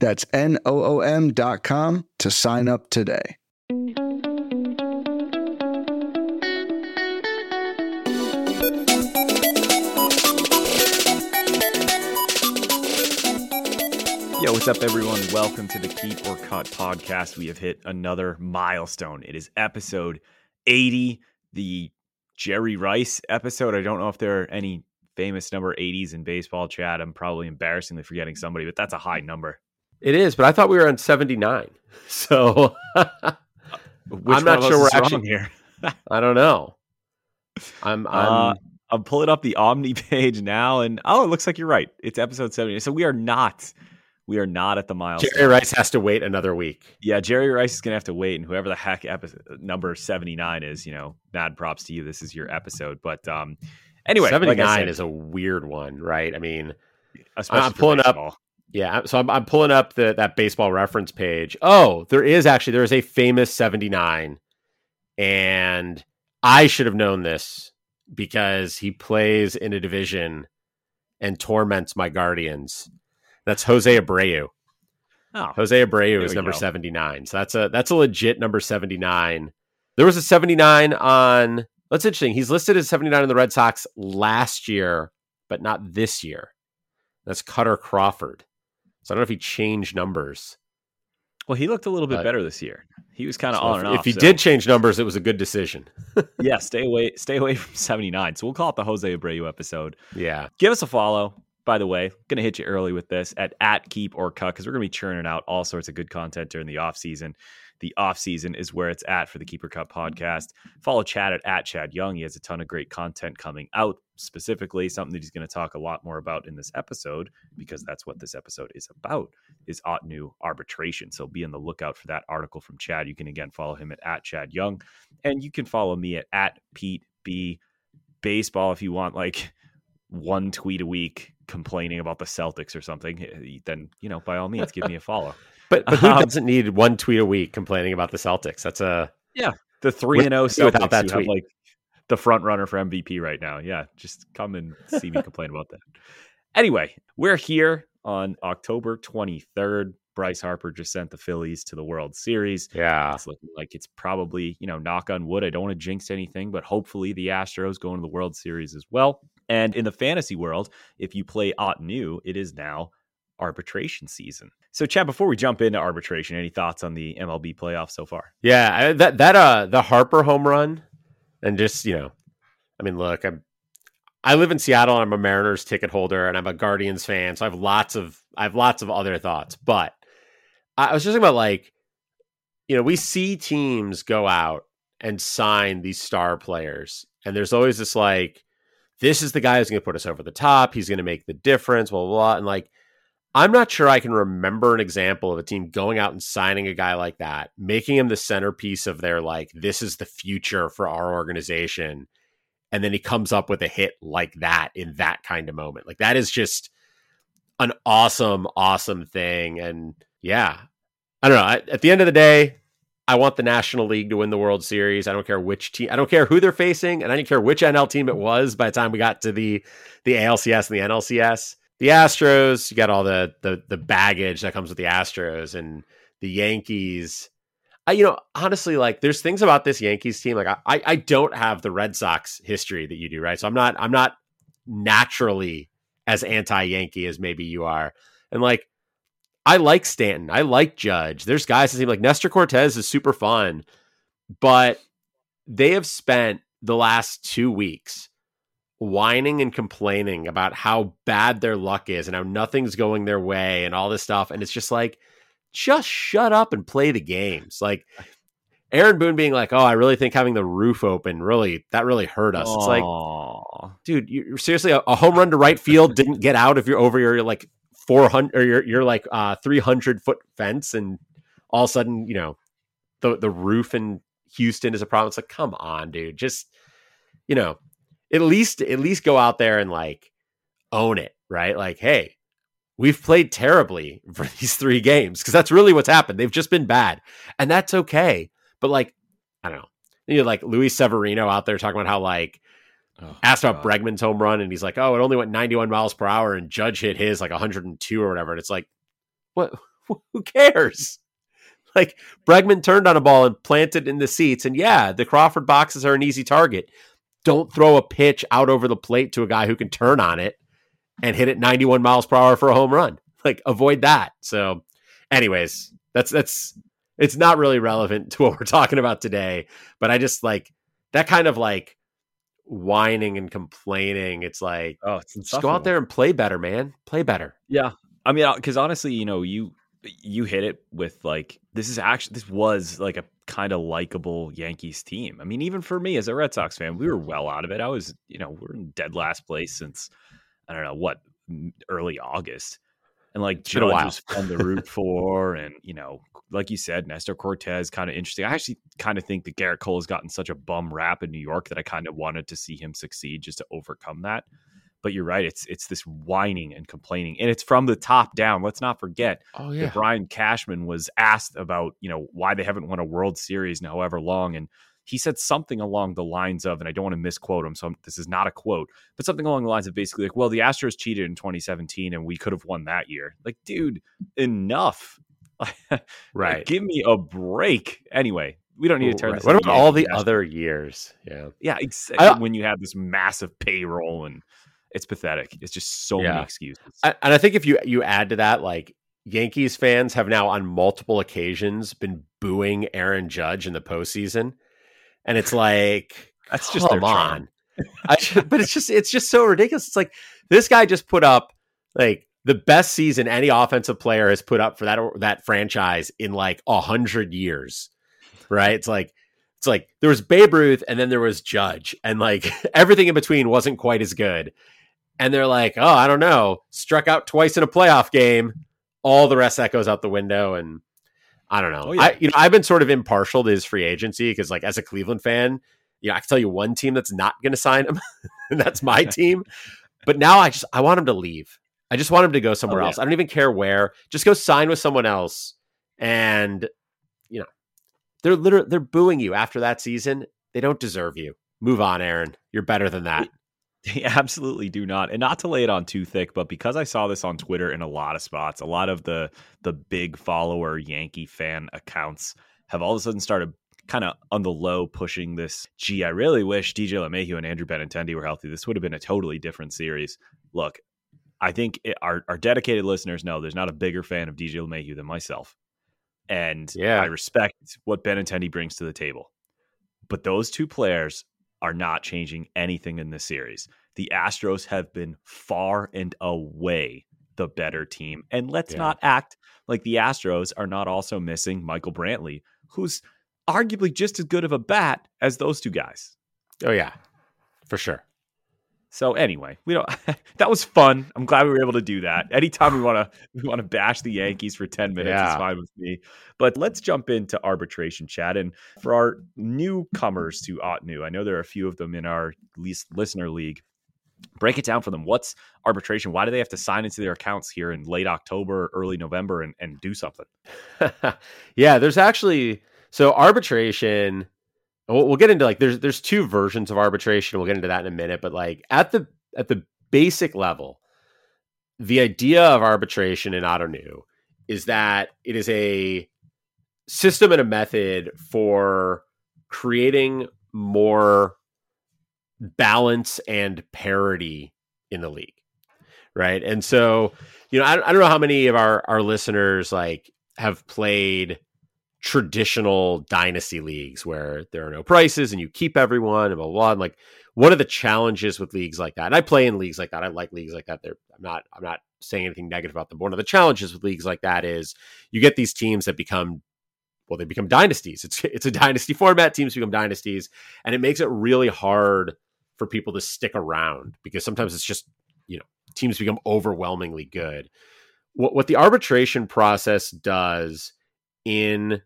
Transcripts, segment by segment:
That's N-O-O-M dot com to sign up today. Yo, what's up, everyone? Welcome to the Keep or Kut podcast. We have hit another milestone. It is episode 80, the Jerry Rice episode. I don't know if there are any famous number 80s in baseball chat. I'm probably embarrassingly forgetting somebody, but that's a high number. It is, but I thought we were on 79. So I'm not sure we're actually here. I don't know. I'm I'm uh, I'm pulling up the Omny page now, and oh, it looks like you're right. It's episode 70. So we are not we are not at the milestone. Jerry Rice has to wait another week. Yeah, Jerry Rice is going to have to wait, and whoever the heck episode, number seventy nine is, you know, mad props to you. This is your episode, but um, anyway, seventy nine like is a weird one, right? I mean, I'm pulling up. Yeah, so I'm, I'm pulling up the that baseball reference page. Oh, there is actually there is a famous seventy nine, and I should have known this because he plays in a division and torments my Guardians that's Jose Abreu. Oh, Jose Abreu is number go. 79. So that's a that's a legit number 79. There was a 79 on that's interesting. He's listed as 79 in the Red Sox last year, but not this year. That's Kutter Crawford. So I don't know if he changed numbers. Well, he looked a little bit but, better this year. He was kind of so on if, and off. If he so. did change numbers, it was a good decision. yeah, stay away, stay away from 79. So we'll call it the Jose Abreu episode. Yeah. Give us a follow by the way, gonna hit you early with this at at Keep or Kut because we're gonna be churning out all sorts of good content during the off season. The off season is where it's at for the Keep or Kut podcast. Follow Chad at, at Chad Young. He has a ton of great content coming out. Specifically, something that he's going to talk a lot more about in this episode because that's what this episode is about is Ottoneu arbitration. So be on the lookout for that article from Chad. You can again follow him at, at Chad Young, and you can follow me at at Pete B Baseball if you want like one tweet a week complaining about the Celtics or something, eh, then you know by all means give me a follow. but, but who um, doesn't need one tweet a week complaining about the Celtics? That's a yeah the three and zero oh Celtics that tweet. like the front runner for MVP right now. Yeah, just come and see me complain about that. Anyway, we're here on October 23rd. Bryce Harper just sent the Phillies to the World Series. Yeah. It's looking like it's probably, you know, knock on wood. I don't want to jinx anything, but hopefully the Astros go into the World Series as well. And in the fantasy world, if you play Ottoneu, it is now arbitration season. So, Chad, before we jump into arbitration, any thoughts on the MLB playoffs so far? Yeah, that that uh the Harper home run, and just you know, I mean, look, I'm I live in Seattle. I'm a Mariners ticket holder, and I'm a Guardians fan, so I have lots of I have lots of other thoughts. But I was just thinking about like, you know, we see teams go out and sign these star players, and there's always this like this is the guy who's going to put us over the top. He's going to make the difference, blah, blah, blah. And like, I'm not sure I can remember an example of a team going out and signing a guy like that, making him the centerpiece of their, like, this is the future for our organization. And then he comes up with a hit like that in that kind of moment. Like, that is just an awesome, awesome thing. And yeah, I don't know. I, at the end of the day, I want the National League to win the World Series. I don't care which team. I don't care who they're facing, and I don't care which NL team it was. By the time we got to the the ALCS and the NLCS, the Astros, you got all the the the baggage that comes with the Astros and the Yankees. I, you know, honestly, like there's things about this Yankees team. Like I, I don't have the Red Sox history that you do, right? So I'm not, I'm not naturally as anti-Yankee as maybe you are. And like I like Stanton. I like Judge. There's guys that seem like Nestor Cortes is super fun, but they have spent the last two weeks whining and complaining about how bad their luck is and how nothing's going their way and all this stuff. And it's just like, just shut up and play the games. Like Aaron Boone being like, "Oh, I really think having the roof open really that really hurt us." Aww. It's like, dude, you seriously a, a, home run to right field didn't get out if you're over your like 400 or you're, you're like uh 300 foot fence and all of a sudden, you know, the the roof in Houston is a problem. It's like, come on, dude, just you know, at least at least go out there and like own it, right? Like, hey, we've played terribly for these three games because that's really what's happened. They've just been bad, and that's okay. But like, I don't know, you know, like Luis Severino out there talking about how like oh, asked about Bregman's home run, and he's like, oh, it only went 91 miles per hour, and Judge hit his like 102 or whatever. And it's like, what? Who cares? Like Bregman turned on a ball and planted in the seats, and yeah, the Crawford boxes are an easy target. Don't throw a pitch out over the plate to a guy who can turn on it and hit it 91 miles per hour for a home run. Like avoid that. So, anyways, that's that's it's not really relevant to what we're talking about today. But I just like that kind of like whining and complaining. It's like, oh, it's just go out there and play better, man. Play better. Yeah, I mean, uh, because honestly, you know, you you hit it with like this is actually this was like a kind of likable Yankees team. I mean, even for me as a Red Sox fan, we were well out of it. I was, you know, we're in dead last place since I don't know what early August, and like Judge was fun to root for, and you know, like you said, Nestor Cortes kind of interesting. I actually kind of think that Gerrit Cole has gotten such a bum rap in New York that I kind of wanted to see him succeed just to overcome that. But you're right; it's it's this whining and complaining, and it's from the top down. Let's not forget oh, yeah. that Brian Cashman was asked about you know why they haven't won a World Series in however long, and he said something along the lines of, and I don't want to misquote him, so I'm, this is not a quote, but something along the lines of basically like, well, the Astros cheated in 2017 and we could have won that year. Like, dude, enough. right. Like, give me a break. Anyway, we don't need to turn right. What about all the Astros. other years? Yeah. Yeah. Exactly. when you have this massive payroll and it's pathetic. It's just so yeah. many excuses. I, and I think if you you add to that, like Yankees fans have now on multiple occasions been booing Aaron Judge in the postseason and it's like that's just come on. I, but it's just it's just so ridiculous. It's like this guy just put up like the best season any offensive player has put up for that that franchise in like a hundred years, right? It's like it's like there was Babe Ruth and then there was Judge, and like everything in between wasn't quite as good. And they're like, oh, I don't know, struck out twice in a playoff game. All the rest that goes out the window, and I don't know. Oh, yeah. I you know I've been sort of impartial to his free agency because like as a Cleveland fan, you know I can tell you one team that's not going to sign him, and that's my team. But now I just I want him to leave. I just want him to go oh, somewhere oh, yeah. else. I don't even care where. Just go sign with someone else. And you know they're literally they're booing you after that season. They don't deserve you. Move on, Aaron. You're better than that. They absolutely do not. And not to lay it on too thick, but because I saw this on Twitter in a lot of spots, a lot of the the big follower Yankee fan accounts have all of a sudden started kind of on the low pushing this. Gee, I really wish DJ LeMahieu and Andrew Benintendi were healthy. This would have been a totally different series. Look, I think it, our our dedicated listeners know there's not a bigger fan of DJ LeMahieu than myself, and yeah, I respect what Benintendi brings to the table. But those two players are not changing anything in this series. The Astros have been far and away the better team. And let's yeah. not act like the Astros are not also missing Michael Brantley, who's arguably just as good of a bat as those two guys. Oh, yeah, for sure. So anyway, we don't. that was fun. I'm glad we were able to do that. Anytime we want to, we want to bash the Yankees for ten minutes. Yeah. It's fine with me. But let's jump into arbitration chat. And for our newcomers to Ottoneu, I know there are a few of them in our least listener league. Break it down for them. What's arbitration? Why do they have to sign into their accounts here in late October, early November, and, and do something? yeah, there's actually so arbitration we'll, we'll get into like there's there's two versions of arbitration. We'll get into that in a minute, but like at the at the basic level, the idea of arbitration in Ottoneu is that it is a system and a method for creating more balance and parity in the league right and so you know I, I don't know how many of our our listeners like have played traditional dynasty leagues where there are no prices and you keep everyone and blah, blah, blah. And like one of the challenges with leagues like that, and I play in leagues like that. I like leagues like that. They're, I'm not, I'm not saying anything negative about them. But one of the challenges with leagues like that is you get these teams that become, well, they become dynasties. It's, it's a dynasty format. Teams become dynasties and it makes it really hard for people to stick around because sometimes it's just, you know, teams become overwhelmingly good. What, what the arbitration process does in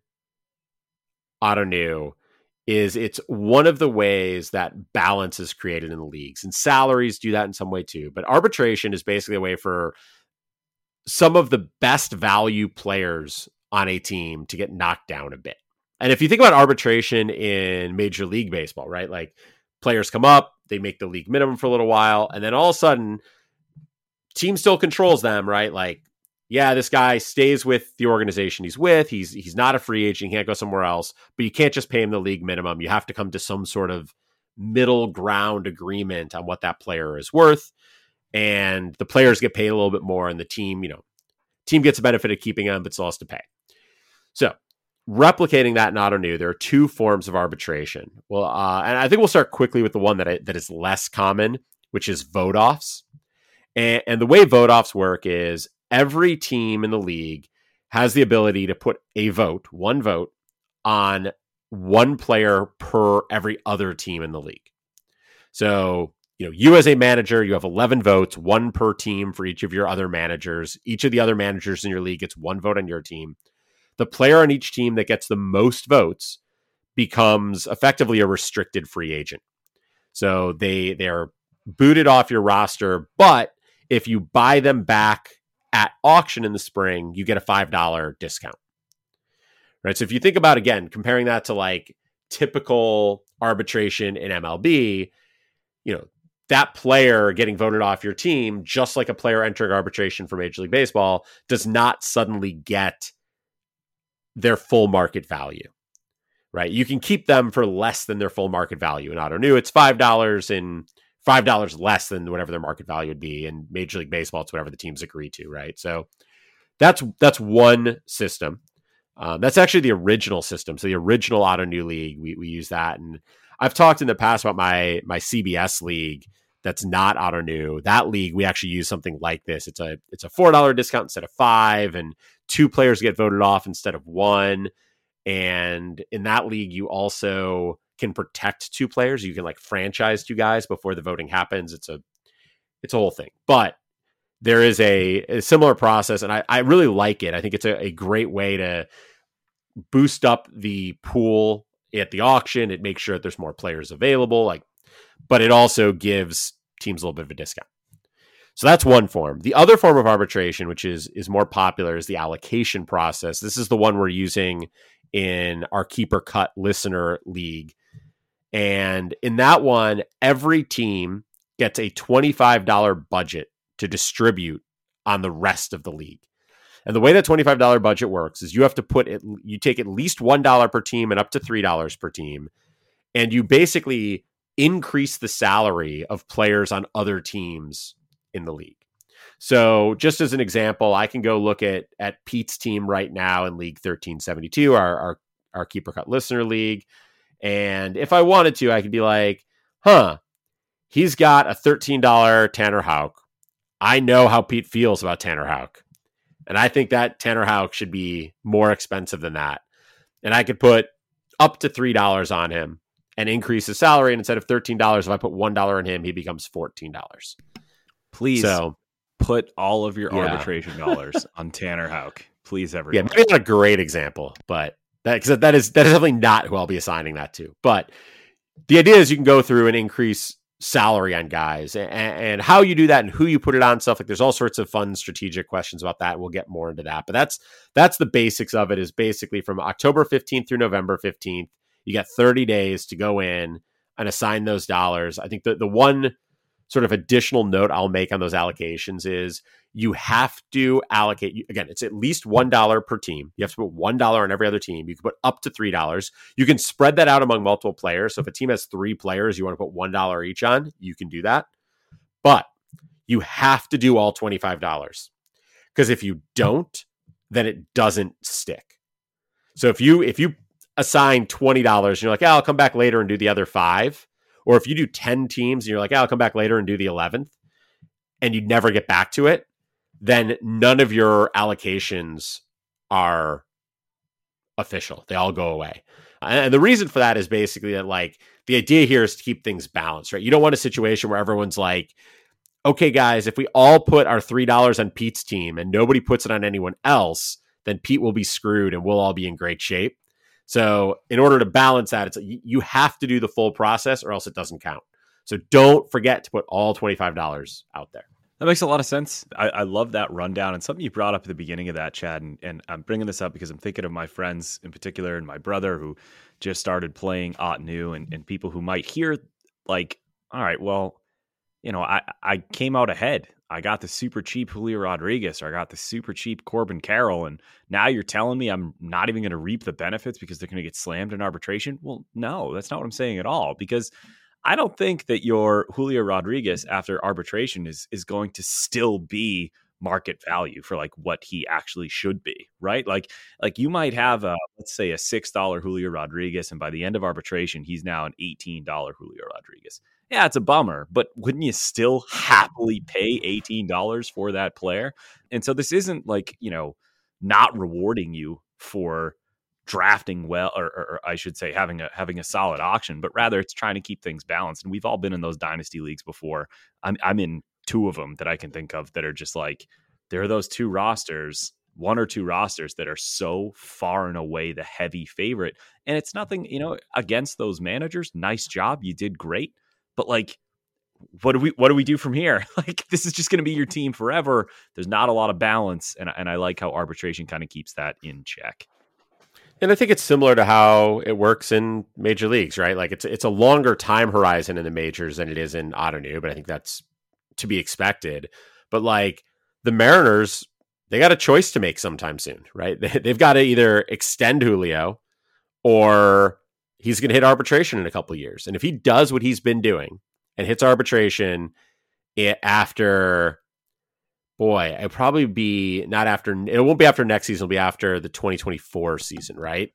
Ottoneu is it's one of the ways that balance is created in the leagues and salaries do that in some way too but arbitration is basically a way for some of the best value players on a team to get knocked down a bit. And if you think about arbitration in major league baseball right like players come up they make the league minimum for a little while and then all of a sudden team still controls them right like yeah, this guy stays with the organization he's with. He's he's not a free agent. He can't go somewhere else. But you can't just pay him the league minimum. You have to come to some sort of middle ground agreement on what that player is worth. And the players get paid a little bit more, and the team, you know, team gets a benefit of keeping him, but still has to pay. So replicating that in Ottoneu, there are two forms of arbitration. Well, uh, and I think we'll start quickly with the one that I, that is less common, which is vote offs. And, and the way vote offs work is every team in the league has the ability to put a vote, one vote, on one player per every other team in the league. So, you know, you as a manager, you have 11 votes, one per team for each of your other managers. Each of the other managers in your league gets one vote on your team. The player on each team that gets the most votes becomes effectively a restricted free agent. So they they're booted off your roster, but if you buy them back at auction in the spring, you get a $5 discount. Right. So if you think about again, comparing that to like typical arbitration in MLB, you know, that player getting voted off your team, just like a player entering arbitration for Major League Baseball, does not suddenly get their full market value. Right. You can keep them for less than their full market value. In Ottoneu, it's five dollars in five dollars less than whatever their market value would be. In Major League Baseball, it's whatever the teams agree to, right? So that's that's one system. Um, that's actually the original system. So the original Ottoneu league, we we use that, and I've talked in the past about my my CBS league that's not Ottoneu. That league we actually use something like this. It's a it's a four dollar discount instead of five, and two players get voted off instead of one. And in that league, you also can protect two players. You can like franchise two guys before the voting happens. It's a it's a whole thing. But there is a, a similar process, and I, I really like it. I think it's a, a great way to boost up the pool at the auction. It makes sure that there's more players available. Like, but it also gives teams a little bit of a discount. So that's one form. The other form of arbitration, which is is more popular, is the allocation process. This is the one we're using in our Keep or Kut listener league and in that one, every team gets a $25 budget to distribute on the rest of the league. And the way that $25 budget works is you have to put it, you take at least $1 per team and up to $3 per team. And you basically increase the salary of players on other teams in the league. So, just as an example, I can go look at at Pete's team right now in League 1372, our our, our Keep or Kut listener league. And if I wanted to, I could be like, huh, he's got a $13 Tanner Houck. I know how Pete feels about Tanner Houck. And I think that Tanner Houck should be more expensive than that. And I could put up to $3 on him and increase his salary. And instead of $13, if I put $1 on him, he becomes $14. Please so, put all of your yeah. arbitration dollars on Tanner Houck. Please, everyone. Yeah, maybe not a great example, but that because that is that is definitely not who I'll be assigning that to. But the idea is you can go through and increase salary on guys and, and, how you do that and who you put it on stuff like there's all sorts of fun strategic questions about that. We'll get more into that. But that's that's the basics of it is basically from october 15th through november 15th you got 30 days to go in and assign those dollars. I think the, the one sort of additional note i'll make on those allocations is you have to allocate again it's at least one dollar per team. You have to put one dollar on every other team. You can put up to three dollars. You can spread that out among multiple players. So if a team has three players you want to put one dollar each on you can do that. But you have to do all $25 because if you don't then it doesn't stick. So if you if you assign $20 and you're like oh, i'll come back later and do the other five or if you do 10 teams and you're like oh, i'll come back later and do the 11th and you never get back to it then none of your allocations are official. They all go away. And the reason for that is basically that, like, the idea here is to keep things balanced, right? You don't want a situation where everyone's like, okay, guys, if we all put our $3 on Pete's team and nobody puts it on anyone else, then Pete will be screwed and we'll all be in great shape. So, in order to balance that, it's you have to do the full process or else it doesn't count. So, don't forget to put all $25 out there. That makes a lot of sense. I, I, love that rundown and something you brought up at the beginning of that, Chad. And, and, I'm bringing this up because I'm thinking of my friends in particular and my brother who just started playing Ottoneu and, and people who might hear like, all right, well, you know, I, I came out ahead. I got the super cheap Julio Rodriguez or I got the super cheap Corbin Carroll. And now you're telling me I'm not even going to reap the benefits because they're going to get slammed in arbitration? Well, no, that's not what I'm saying at all. Because I don't think that your Julio Rodriguez after arbitration is is going to still be market value for like what he actually should be, right? Like like you might have a let's say a six dollar Julio Rodriguez, and by the end of arbitration, he's now an eighteen dollar Julio Rodriguez. Yeah, it's a bummer, but wouldn't you still happily pay eighteen dollars for that player? And so this isn't like you know not rewarding you for drafting well or, or, I should say having a having a solid auction but rather it's trying to keep things balanced and we've all been in those dynasty leagues before. I'm I'm in two of them that I can think of that are just like there are those two rosters one or two rosters that are so far and away the heavy favorite and it's nothing you know against those managers. Nice job you did great but like what do we what do we do from here? Like this is just going to be your team forever. There's not a lot of balance and, and i like how arbitration kind of keeps that in check and I think it's similar to how it works in major leagues, right? Like it's it's a longer time horizon in the majors than it is in Ottoneu, but I think that's to be expected. But like the Mariners, they got a choice to make sometime soon, right? They, have got to either extend Julio or he's going to hit arbitration in a couple years. And if he does what he's been doing and hits arbitration eh, after boy, it'll probably be not after. It won't be after next season. It'll be after the 2024 season, right?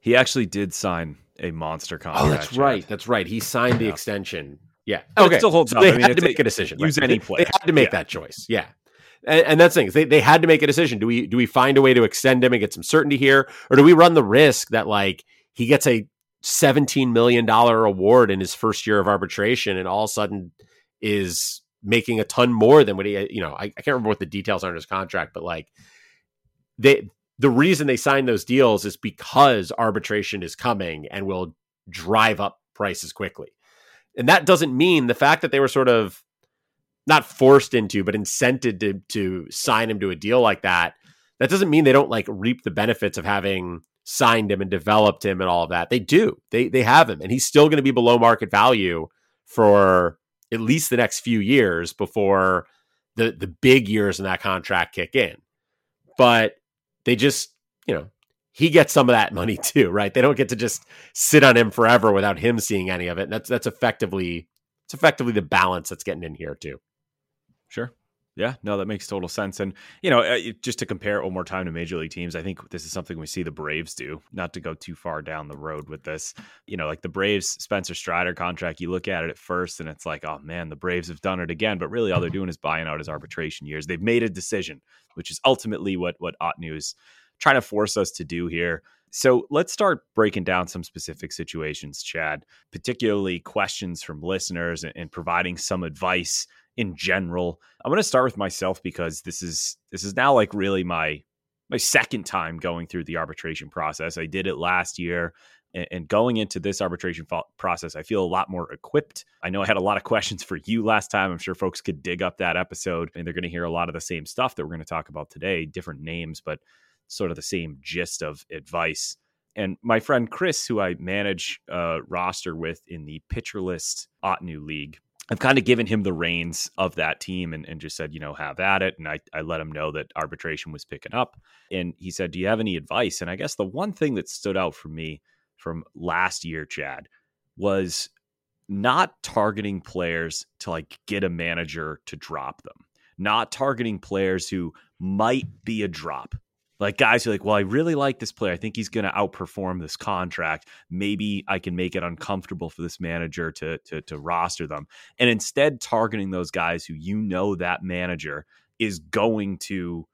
He actually did sign a monster oh, contract. Oh, that's right. That's right. He signed the extension. Yeah. But okay. It still holds so up. They I mean, had to make a decision. Use right? any player. They had to make yeah. that choice. Yeah. And, and that's the thing. They, they had to make a decision. Do we do we find a way to extend him and get some certainty here, or do we run the risk that like he gets a seventeen million dollar award in his first year of arbitration, and all of a sudden is making a ton more than what he, you know, I, I can't remember what the details are in his contract, but like they, the reason they signed those deals is because arbitration is coming and will drive up prices quickly. And that doesn't mean the fact that they were sort of not forced into, but incented to, to sign him to a deal like that. That doesn't mean they don't like reap the benefits of having signed him and developed him and all of that. They do. They they have him, and he's still going to be below market value for at least the next few years before the the big years in that contract kick in. But they just, you know, he gets some of that money too, right? They don't get to just sit on him forever without him seeing any of it. And that's that's effectively it's effectively the balance that's getting in here too. Sure. Yeah, no, that makes total sense. And, you know, uh, just to compare it one more time to major league teams, I think this is something we see the Braves do, not to go too far down the road with this. You know, like the Braves Spencer Strider contract, you look at it at first and it's like, oh man, the Braves have done it again. But really all they're doing is buying out his arbitration years. They've made a decision, which is ultimately what, what Ottoneu is trying to force us to do here. So let's start breaking down some specific situations, Chad, particularly questions from listeners and, and providing some advice in general. I'm going to start with myself because this is this is now like really my my second time going through the arbitration process. I did it last year and, going into this arbitration process, I feel a lot more equipped. I know I had a lot of questions for you last time. I'm sure folks could dig up that episode and they're going to hear a lot of the same stuff that we're going to talk about today, different names, but sort of the same gist of advice. And my friend Chris, who I manage a roster with in the Pitcher List Ottoneu League, I've kind of given him the reins of that team and, and just said, you know, have at it. And I, I let him know that arbitration was picking up. And he said, Do you have any advice? And I guess the one thing that stood out for me from last year, Chad, was not targeting players to like get a manager to drop them, not targeting players who might be a drop like guys who are like, well, I really like this player. I think he's going to outperform this contract. Maybe I can make it uncomfortable for this manager to, to to roster them, and instead targeting those guys who you know that manager is going to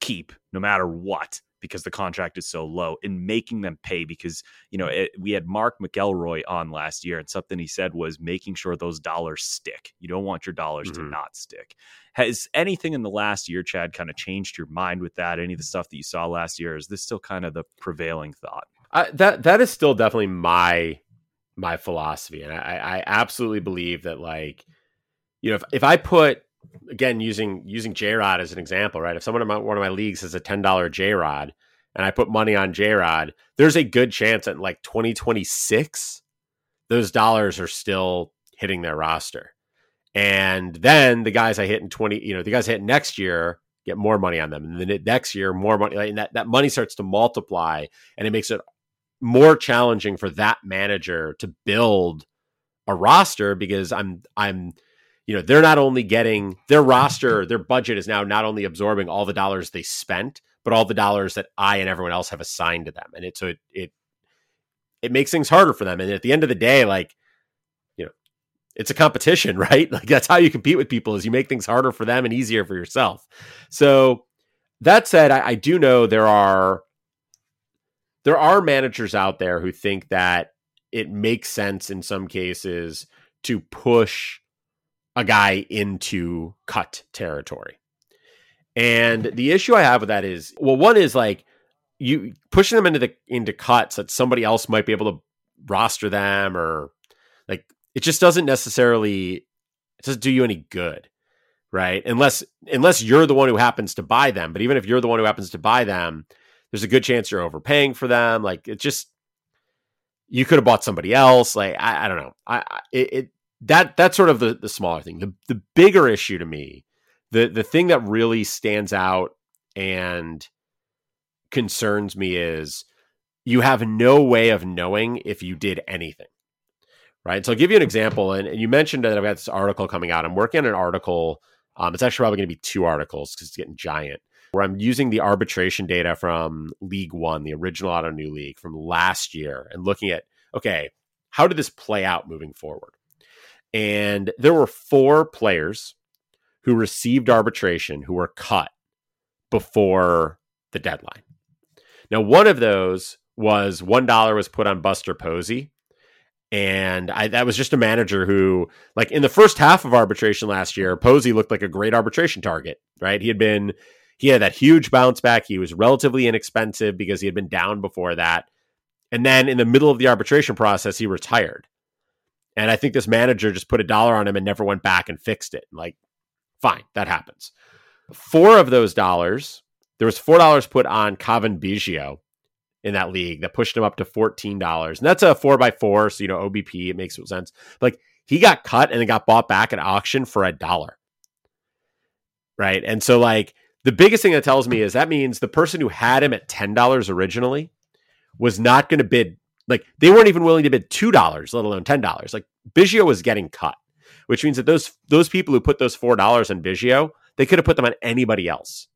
keep no matter what. Because the contract is so low and making them pay because you know it, we had Mark McElroy on last year and something he said was making sure those dollars stick. You don't want your dollars mm-hmm. to not stick. Has anything in the last year, Chad, kind of changed your mind with that? Any of the stuff that you saw last year? Is this still kind of the prevailing thought? I, that that is still definitely my my philosophy, and I, I absolutely believe that like you know if, if I put again using using J Rod as an example, right? If someone in my, one of my leagues has a ten dollar J Rod and I put money on J Rod, there's a good chance that like 2026 those dollars are still hitting their roster. And then the guys I hit in 20, you know, the guys I hit next year get more money on them. And then next year, more money. and that, that money starts to multiply and it makes it more challenging for that manager to build a roster because I'm, I'm, you know, they're not only getting their roster, their budget is now not only absorbing all the dollars they spent, but all the dollars that I and everyone else have assigned to them. And it, so it, it, it makes things harder for them. And at the end of the day, like, you know it's a competition, right? Like that's how you compete with people is you make things harder for them and easier for yourself. So that said, I, I do know there are there are managers out there who think that it makes sense in some cases to push a guy into cut territory. And the issue I have with that is well, one is like you pushing them into the into cuts that somebody else might be able to roster them or like it just doesn't necessarily it doesn't do you any good right? Unless unless you're the one who happens to buy them. But even if you're the one who happens to buy them there's a good chance you're overpaying for them. Like it just you could have bought somebody else. Like i, I don't know. I, I it, it, that that's sort of the the smaller thing the the bigger issue to me the the thing that really stands out and concerns me is you have no way of knowing if you did anything right? So I'll give you an example. And, and you mentioned that I've got this article coming out. I'm working on an article. Um, it's actually probably going to be two articles because it's getting giant. Where I'm using the arbitration data from League One, the original Ottoneu League from last year, and looking at okay, how did this play out moving forward? And there were four players who received arbitration who were cut before the deadline. Now, one of those was one dollar was put on Buster Posey, and I, that was just a manager who, like in the first half of arbitration last year, Posey looked like a great arbitration target, right? He had been, he had that huge bounce back. He was relatively inexpensive because he had been down before that. And then in the middle of the arbitration process, he retired. And I think this manager just put a dollar on him and never went back and fixed it. Like, fine, that happens. Four of those dollars, there was four dollars put on Cavan Biggio, in that league that pushed him up to $14. And that's a four by four. So, you know, OBP, it makes sense. Like he got cut and then got bought back at auction for a dollar. Right. And so, like, the biggest thing that tells me is that means the person who had him at $10 originally was not going to bid. Like, they weren't even willing to bid $2, let alone $10. Like, Biggio was getting cut, which means that those those people who put those $4 on Biggio, they could have put them on anybody else.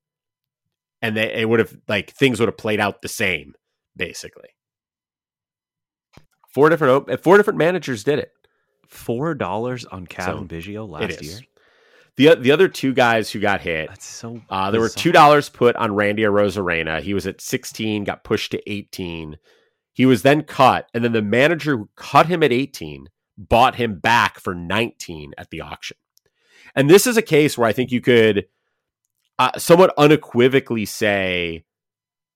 And they it would have, like, things would have played out the same basically. Four different four different managers did it. Four dollars on Cavan so Biggio last year. The the other two guys who got hit. That's so. Uh, there were two dollars put on Randy Arozarena. He was at sixteen, got pushed to eighteen. He was then cut, and then the manager who cut him at eighteen bought him back for nineteen at the auction. And this is a case where I think you could uh, somewhat unequivocally say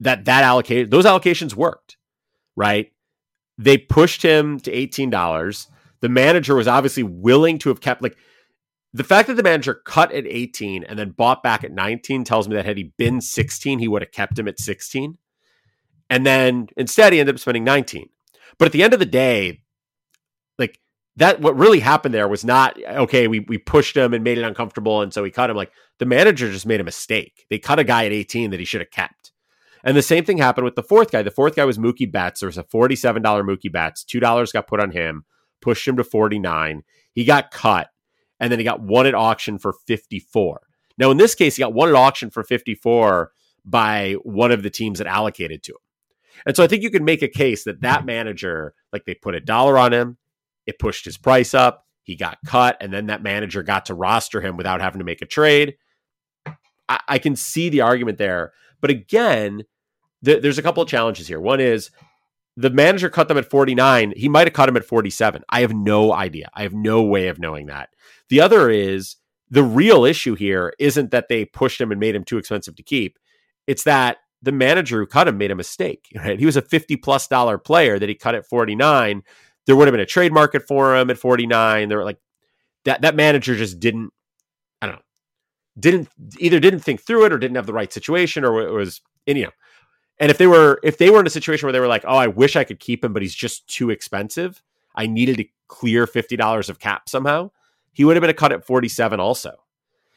that that allocation those allocations worked, right? They pushed him to eighteen dollars. The manager was obviously willing to have kept like the fact that the manager cut at 18 and then bought back at 19 tells me that had he been 16, he would have kept him at 16. And then instead he ended up spending 19. But at the end of the day, that what really happened there was not okay, we we pushed him and made it uncomfortable and so we cut him. Like the manager just made a mistake. They cut a guy at 18 that he should have kept. And the same thing happened with the fourth guy. The fourth guy was Mookie Betts. There was a $47 Mookie Betts. $2 got put on him, pushed him to 49. He got cut, and then he got one at auction for 54. Now, in this case, he got one at auction for 54 by one of the teams that allocated to him. And so I think you can make a case that that manager, like they put a dollar on him, it pushed his price up, he got cut, and then that manager got to roster him without having to make a trade. I, I can see the argument there. But again, th- there's a couple of challenges here. One is the manager cut them at 49. He might have cut him at 47. I have no idea. I have no way of knowing that. The other is the real issue here isn't that they pushed him and made him too expensive to keep. It's that the manager who cut him made a mistake. Right? He was a 50 plus dollar player that he cut at 49. There would have been a trade market for him at 49. There were like that that manager just didn't I don't know. Didn't either didn't think through it or didn't have the right situation or it was and, you know. And if they were if they were in a situation where they were like, "Oh, I wish I could keep him, but he's just too expensive. I needed to clear $50 of cap somehow." He would have been a cut at 47 also.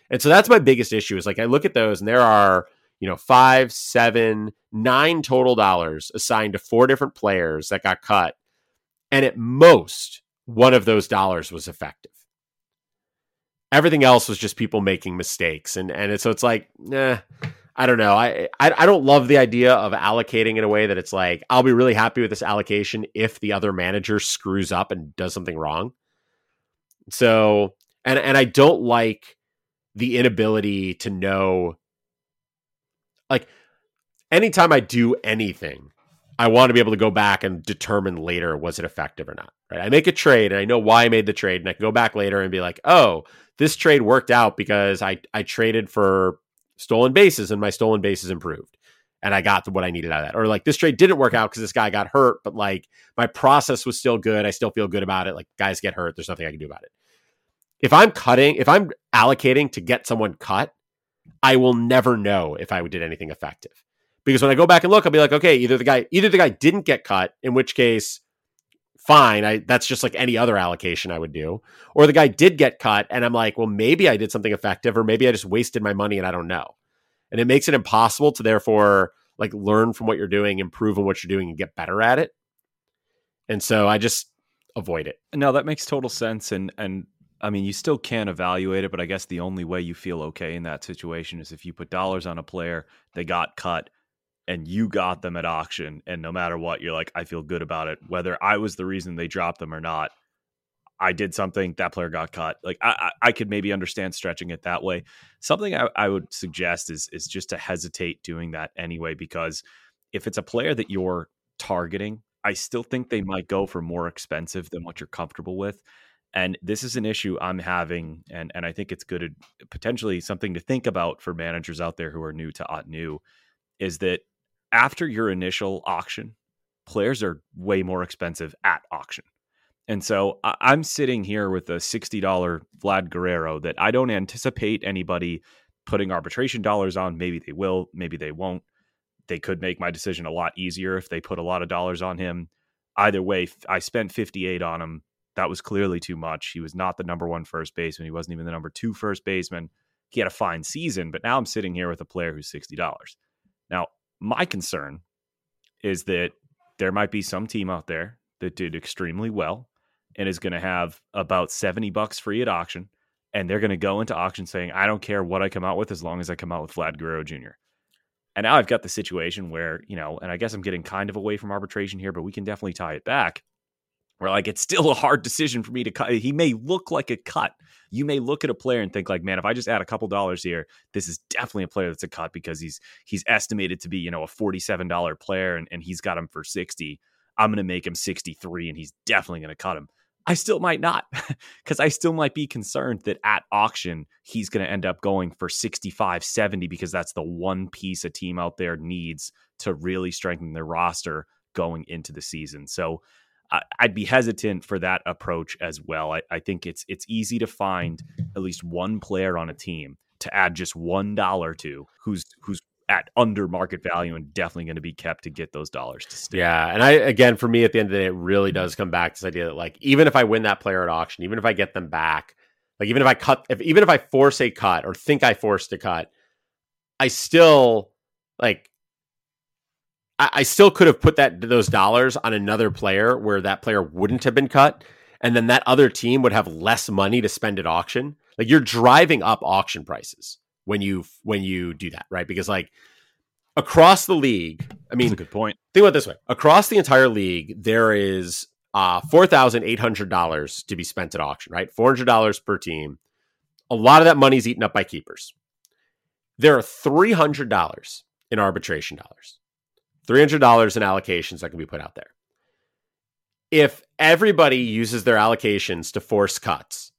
And so that's my biggest issue is like I look at those and there are you know, five, seven, nine total dollars assigned to four different players that got cut. And at most, one of those dollars was effective. Everything else was just people making mistakes. And and so it's like, I don't know. I, I I don't love the idea of allocating in a way that it's like, I'll be really happy with this allocation if the other manager screws up and does something wrong. So and and I don't like the inability to know like anytime I do anything, I want to be able to go back and determine later was it effective or not. Right? I make a trade and I know why I made the trade, and I can go back later and be like, oh, this trade worked out because I I traded for stolen bases and my stolen bases improved. And I got what I needed out of that. Or like this trade didn't work out because this guy got hurt, but like my process was still good. I still feel good about it. Like guys get hurt. There's nothing I can do about it. If I'm cutting, if I'm allocating to get someone cut, I will never know if I did anything effective. Because when I go back and look, I'll be like, okay, either the guy either the guy didn't get cut, in which case fine, I that's just like any other allocation I would do, or the guy did get cut and I'm like, well, maybe I did something effective or maybe I just wasted my money and I don't know. And it makes it impossible to therefore like learn from what you're doing, improve on what you're doing and get better at it. And so I just avoid it. No, that makes total sense and and I mean, you still can't evaluate it, but I guess the only way you feel okay in that situation is if you put dollars on a player, they got cut, and you got them at auction. And no matter what, you're like, I feel good about it. Whether I was the reason they dropped them or not, I did something, that player got cut. Like I, I, I could maybe understand stretching it that way. Something I, I would suggest is is just to hesitate doing that anyway, because if it's a player that you're targeting, I still think they might go for more expensive than what you're comfortable with. And this is an issue I'm having, and and I think it's good, potentially something to think about for managers out there who are new to Ottoneu, is that after your initial auction, players are way more expensive at auction. And so I'm sitting here with a $60 Vlad Guerrero that I don't anticipate anybody putting arbitration dollars on. Maybe they will, maybe they won't. They could make my decision a lot easier if they put a lot of dollars on him. Either way, I spent 58 on him that was clearly too much. He was not the number one first baseman. He wasn't even the number two first baseman. He had a fine season, but now I'm sitting here with a player who's $60. Now, my concern is that there might be some team out there that did extremely well and is going to have about 70 bucks free at auction. And they're going to go into auction saying, I don't care what I come out with as long as I come out with Vlad Guerrero Jr. And now I've got the situation where, you know, and I guess I'm getting kind of away from arbitration here, but we can definitely tie it back where like it's still a hard decision for me to cut. He may look like a cut. You may look at a player and think like, man, if I just add a couple dollars here, this is definitely a player that's a cut because he's he's estimated to be, you know, a $47 player and, and he's got him for 60. I'm gonna make him 63 and he's definitely gonna cut him. I still might not because I still might be concerned that at auction he's going to end up going for 65, 70 because that's the one piece a team out there needs to really strengthen their roster going into the season. So I'd be hesitant for that approach as well. I, I, think it's it's easy to find at least one player on a team to add just one dollar to who's who's at under market value and definitely going to be kept to get those dollars to stay. Yeah, and I again for me at the end of the day, it really does come back to this idea that like even if I win that player at auction, even if I get them back, like even if I cut, if even if I force a cut or think I forced a cut, I still like I, I still could have put that those dollars on another player where that player wouldn't have been cut, and then that other team would have less money to spend at auction. Like you're driving up auction prices when you when you do that, right? Because like across the league, I mean, That's a good point. Think about it this way: across the entire league, there is uh, four thousand eight hundred dollars to be spent at auction, right? Four hundred dollars per team. A lot of that money is eaten up by keepers. There are three hundred dollars in arbitration dollars. $300 in allocations that can be put out there. If everybody uses their allocations to force cuts,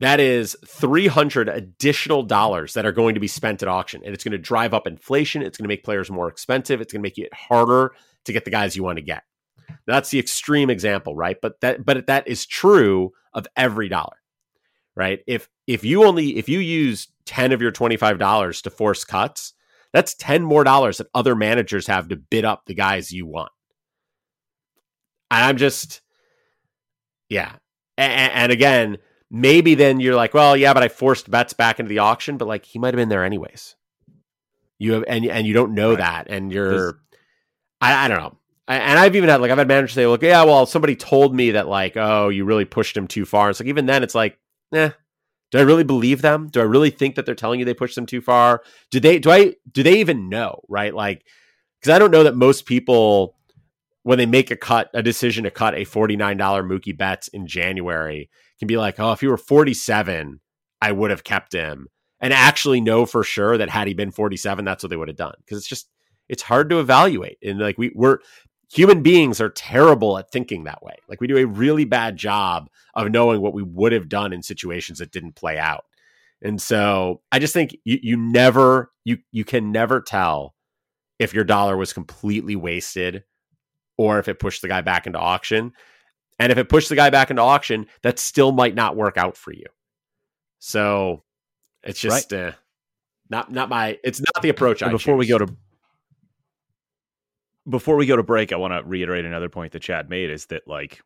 that is 300 additional dollars that are going to be spent at auction. And it's going to drive up inflation. It's going to make players more expensive. It's going to make it harder to get the guys you want to get. Now, that's the extreme example, right? But that but that is true of every dollar. Right? If if you only if you use 10 of your $25 to force cuts, that's 10 more dollars that other managers have to bid up the guys you want. And I'm just yeah. And, and again, maybe then you're like, well, yeah, but I forced Betts back into the auction, but like he might have been there anyways. You have and and you don't know right. that, and you're, I, I don't know. I, and I've even had like I've had managers say, look, yeah, well, somebody told me that like, oh, you really pushed him too far. It's like even then, it's like, eh, do I really believe them? Do I really think that they're telling you they pushed them too far? Do they? Do I? Do they even know? Right? Like, because I don't know that most people when they make a cut, a decision to cut a $49 Mookie Betts in January, can be like, oh, if he were 47, I would have kept him. And actually know for sure that had he been 47, that's what they would have done. Because it's just, it's hard to evaluate. And like we, we're, human beings are terrible at thinking that way. Like we do a really bad job of knowing what we would have done in situations that didn't play out. And so I just think you, you never, you, you can never tell if your dollar was completely wasted or if it pushed the guy back into auction. And if it pushed the guy back into auction, that still might not work out for you. So it's just right. uh, not not my it's not the approach I before choose. we go to before we go to break, I want to reiterate another point that Chad made is that like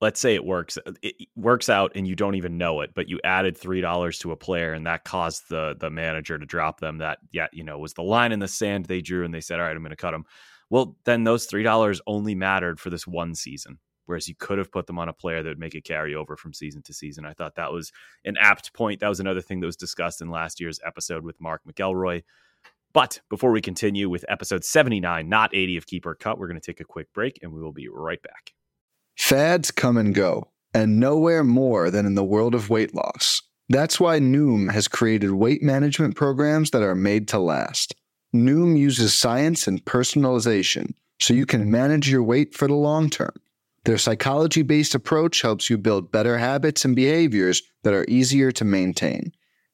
let's say it works uh, it works out and you don't even know it but you added three dollars to a player and that caused the the manager to drop them that yeah you know was the line in the sand they drew and they said all right i'm going to cut them well, then those three dollars only mattered for this one season. Whereas you could have put them on a player that would make it carry over from season to season. I thought that was an apt point. That was another thing that was discussed in last year's episode with Mark McElroy. But before we continue with episode 79, not 80 of Keep or Kut, we're going to take a quick break and we will be right back. Fads come and go, and nowhere more than in the world of weight loss. That's why Noom has created weight management programs that are made to last. Noom uses science and personalization so you can manage your weight for the long term. Their psychology based approach helps you build better habits and behaviors that are easier to maintain.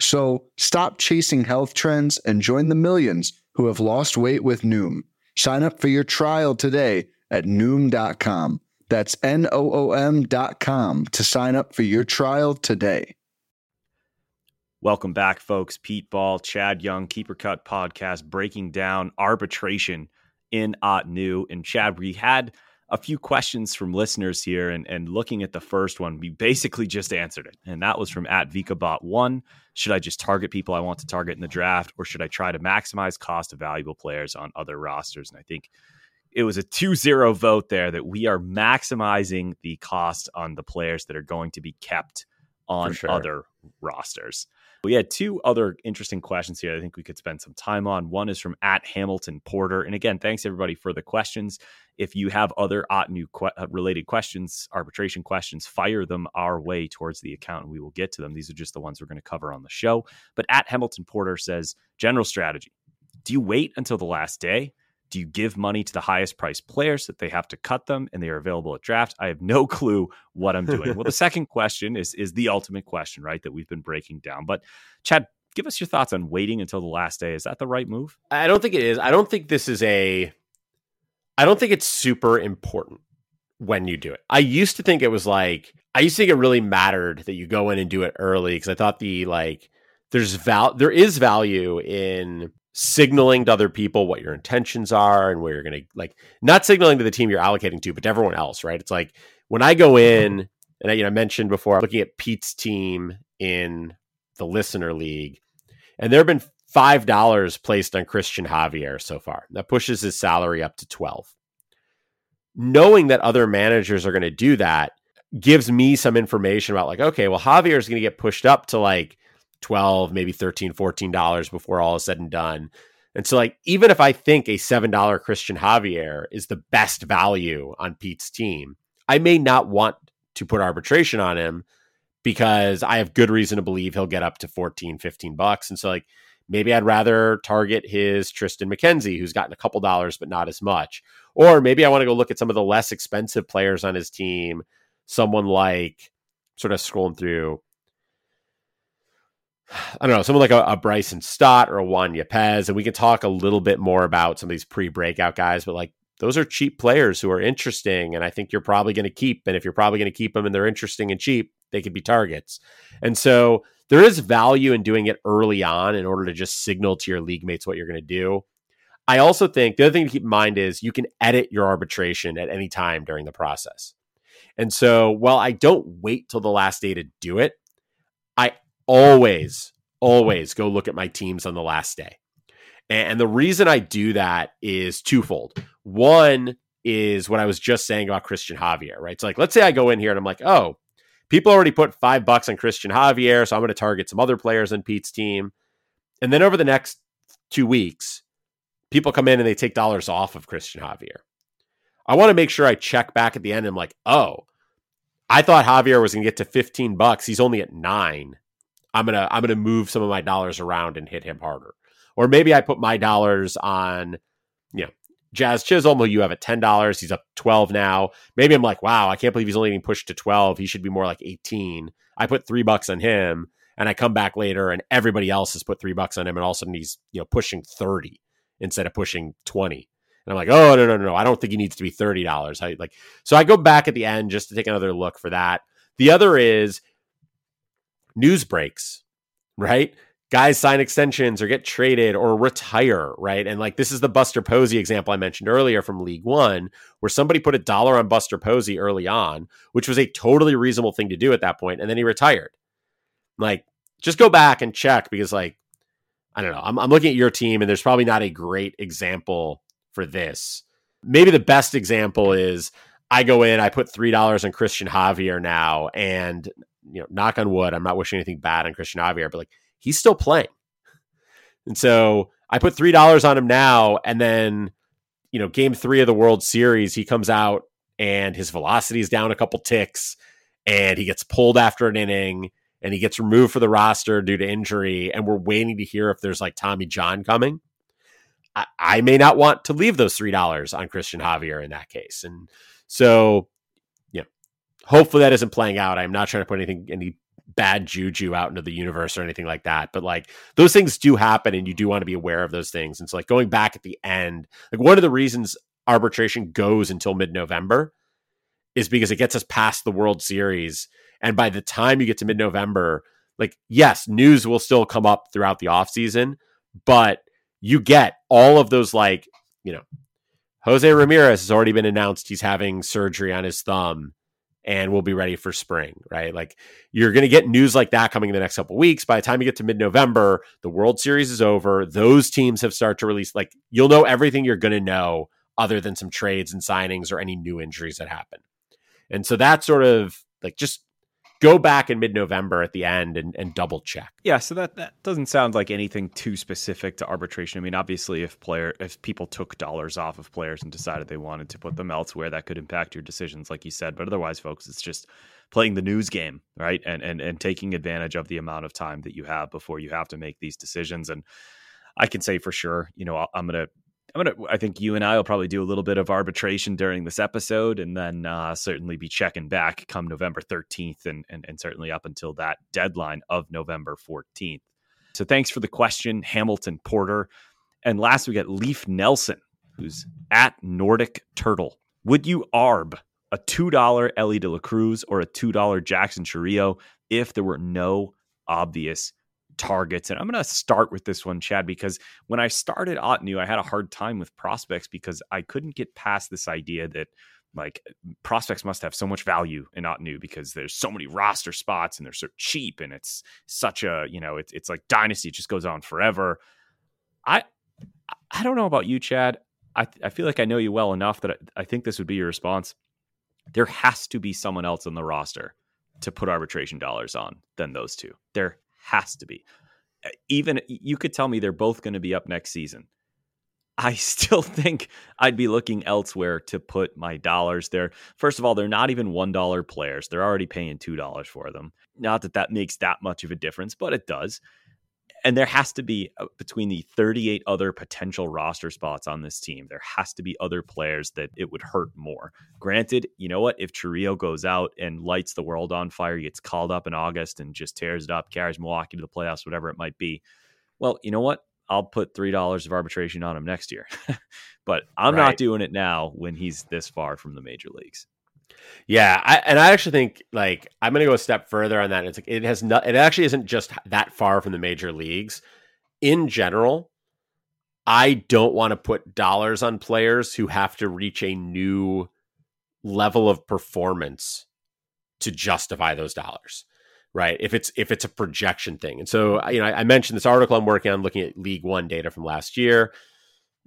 So stop chasing health trends and join the millions who have lost weight with Noom. Sign up for your trial today at Noom.com. That's N O O M.com to sign up for your trial today. Welcome back, folks. Pete Ball, Chad Young, Keep or Kut podcast, breaking down arbitration in Ottoneu. And Chad, we had a few questions from listeners here, and, and looking at the first one, we basically just answered it. And that was from at VikaBot1. Should I just target people I want to target in the draft, or should I try to maximize cost of valuable players on other rosters? And I think it was a 2-0 vote there that we are maximizing the cost on the players that are going to be kept on sure. other rosters. We had two other interesting questions here I think we could spend some time on. One is from at Hamilton Porter. And again, thanks everybody for the questions. If you have other Ottoneu que- uh, related questions, arbitration questions, fire them our way towards the account and we will get to them. These are just the ones we're going to cover on the show. But at Hamilton Porter says, general strategy. Do you wait until the last day? Do you give money to the highest priced players that they have to cut them and they are available at draft? I have no clue what I'm doing. well, the second question is is the ultimate question, right? That we've been breaking down. But Chad, give us your thoughts on waiting until the last day. Is that the right move? I don't think it is. I don't think this is a I don't think it's super important when you do it. I used to think it was like I used to think it really mattered that you go in and do it early because I thought the like there's val there is value in signaling to other people what your intentions are and where you're going to like not signaling to the team you're allocating to but to everyone else right it's like when i go in and I, you know, I mentioned before looking at pete's team in the listener league and there have been five dollars placed on christian javier so far that pushes his salary up to 12 knowing that other managers are going to do that gives me some information about like, okay, well, Javier is going to get pushed up to like 12, maybe 13, 14 dollars before all is said and done. And so like even if I think a $7 Christian Javier is the best value on Pete's team, I may not want to put arbitration on him because I have good reason to believe he'll get up to 14, 15 bucks. And so like maybe I'd rather target his Tristan McKenzie, who's gotten a couple dollars, but not as much. Or maybe I want to go look at some of the less expensive players on his team, someone like sort of scrolling through I don't know, someone like a, a, Bryson Stott or a Juan Yepez, and we can talk a little bit more about some of these pre-breakout guys, but like those are cheap players who are interesting, and I think you're probably going to keep. And if you're probably going to keep them and they're interesting and cheap, they could be targets. And so there is value in doing it early on in order to just signal to your league mates what you're going to do. I also think the other thing to keep in mind is you can edit your arbitration at any time during the process. And so while I don't wait till the last day to do it, I always, always go look at my teams on the last day. And the reason I do that is twofold. One is what I was just saying about Christian Javier, right? So, like, let's say I go in here and I'm like, oh, people already put five bucks on Christian Javier, so I'm going to target some other players on Pete's team. And then over the next two weeks, people come in and they take dollars off of Christian Javier. I want to make sure I check back at the end and I'm like, oh, I thought Javier was going to get to 15 bucks. He's only at nine. I'm gonna I'm gonna move some of my dollars around and hit him harder. Or maybe I put my dollars on, you know, Jazz Chisholm, who you have at ten dollars. He's up twelve now. Maybe I'm like, wow, I can't believe he's only getting pushed to twelve. He should be more like eighteen. I put three bucks on him, and I come back later, and everybody else has put three bucks on him, and all of a sudden he's you know pushing thirty instead of pushing twenty. And I'm like, oh no no no no, I don't think he needs to be thirty dollars. Like so I go back at the end just to take another look for that. The other is news breaks, right? Guys sign extensions or get traded or retire, right? And like this is the Buster Posey example I mentioned earlier from League One, where somebody put a dollar on Buster Posey early on, which was a totally reasonable thing to do at that point, and then he retired. Like, just go back and check because, like, I don't know. I'm, I'm looking at your team, and there's probably not a great example for this. Maybe the best example is I go in, I put three dollars on Christian Javier now, and you know, knock on wood, I'm not wishing anything bad on Christian Javier, but like he's still playing. And so I put three dollars on him now, and then you know, game three of the World Series, he comes out and his velocity is down a couple ticks, and he gets pulled after an inning, and he gets removed for the roster due to injury, and we're waiting to hear if there's like Tommy John coming. I, I may not want to leave those three dollars on Christian Javier in that case, and so yeah. hopefully that isn't playing out. I'm not trying to put anything any bad juju out into the universe or anything like that. But like those things do happen and you do want to be aware of those things. And so like going back at the end, like one of the reasons arbitration goes until mid-November is because it gets us past the World Series. And by the time you get to mid-November, like yes, news will still come up throughout the offseason, but you get all of those like, you know, Jose Ramirez has already been announced he's having surgery on his thumb and we'll be ready for spring, right? Like you're going to get news like that coming in the next couple weeks. By the time you get to mid-November, the World Series is over. Those teams have started to release like you'll know everything you're going to know other than some trades and signings or any new injuries that happen. And so that's sort of like just go back in mid-November at the end and, and double check. Yeah, so that that doesn't sound like anything too specific to arbitration. I mean, obviously, if player if people took dollars off of players and decided they wanted to put them elsewhere, that could impact your decisions, like you said. But otherwise, folks, it's just playing the news game, right? And and and taking advantage of the amount of time that you have before you have to make these decisions. And I can say for sure, you know, I'm gonna I'm gonna. I think you and I will probably do a little bit of arbitration during this episode, and then uh, certainly be checking back come November 13th, and, and and certainly up until that deadline of November 14th. So thanks for the question, Hamilton Porter. And last we got Leaf Nelson, who's at Nordic Turtle. Would you arb a two dollar Elly De La Cruz or a two dollar Jackson Chourio if there were no obvious targets. And I'm going to start with this one, Chad, because when I started Ottoneu, I had a hard time with prospects because I couldn't get past this idea that like prospects must have so much value in Ottoneu because there's so many roster spots and they're so cheap and it's such a, you know, it's, it's like dynasty, it just goes on forever. I, I don't know about you, Chad. I, I feel like I know you well enough that I, I think this would be your response. There has to be someone else on the roster to put arbitration dollars on than those two. There has to be. Even you could tell me they're both going to be up next season. I still think I'd be looking elsewhere to put my dollars there. First of all, they're not even $1 players. They're already paying $2 for them. Not that that makes that much of a difference, but it does and there has to be uh, between the 38 other potential roster spots on this team there has to be other players that it would hurt more. Granted you know what? If Chourio goes out and lights the world on fire gets called up in august and just tears it up carries milwaukee to the playoffs whatever it might be well you know what? I'll put three dollars of arbitration on him next year. But i'm right. not doing it now when he's this far from the major leagues yeah, I, and I actually think like I'm going to go a step further on that. It's like it has not. It actually isn't just that far from the major leagues. In general, I don't want to put dollars on players who have to reach a new level of performance to justify those dollars right if it's if it's a projection thing and so you know I, I, mentioned this article i'm working on looking at league one data from last year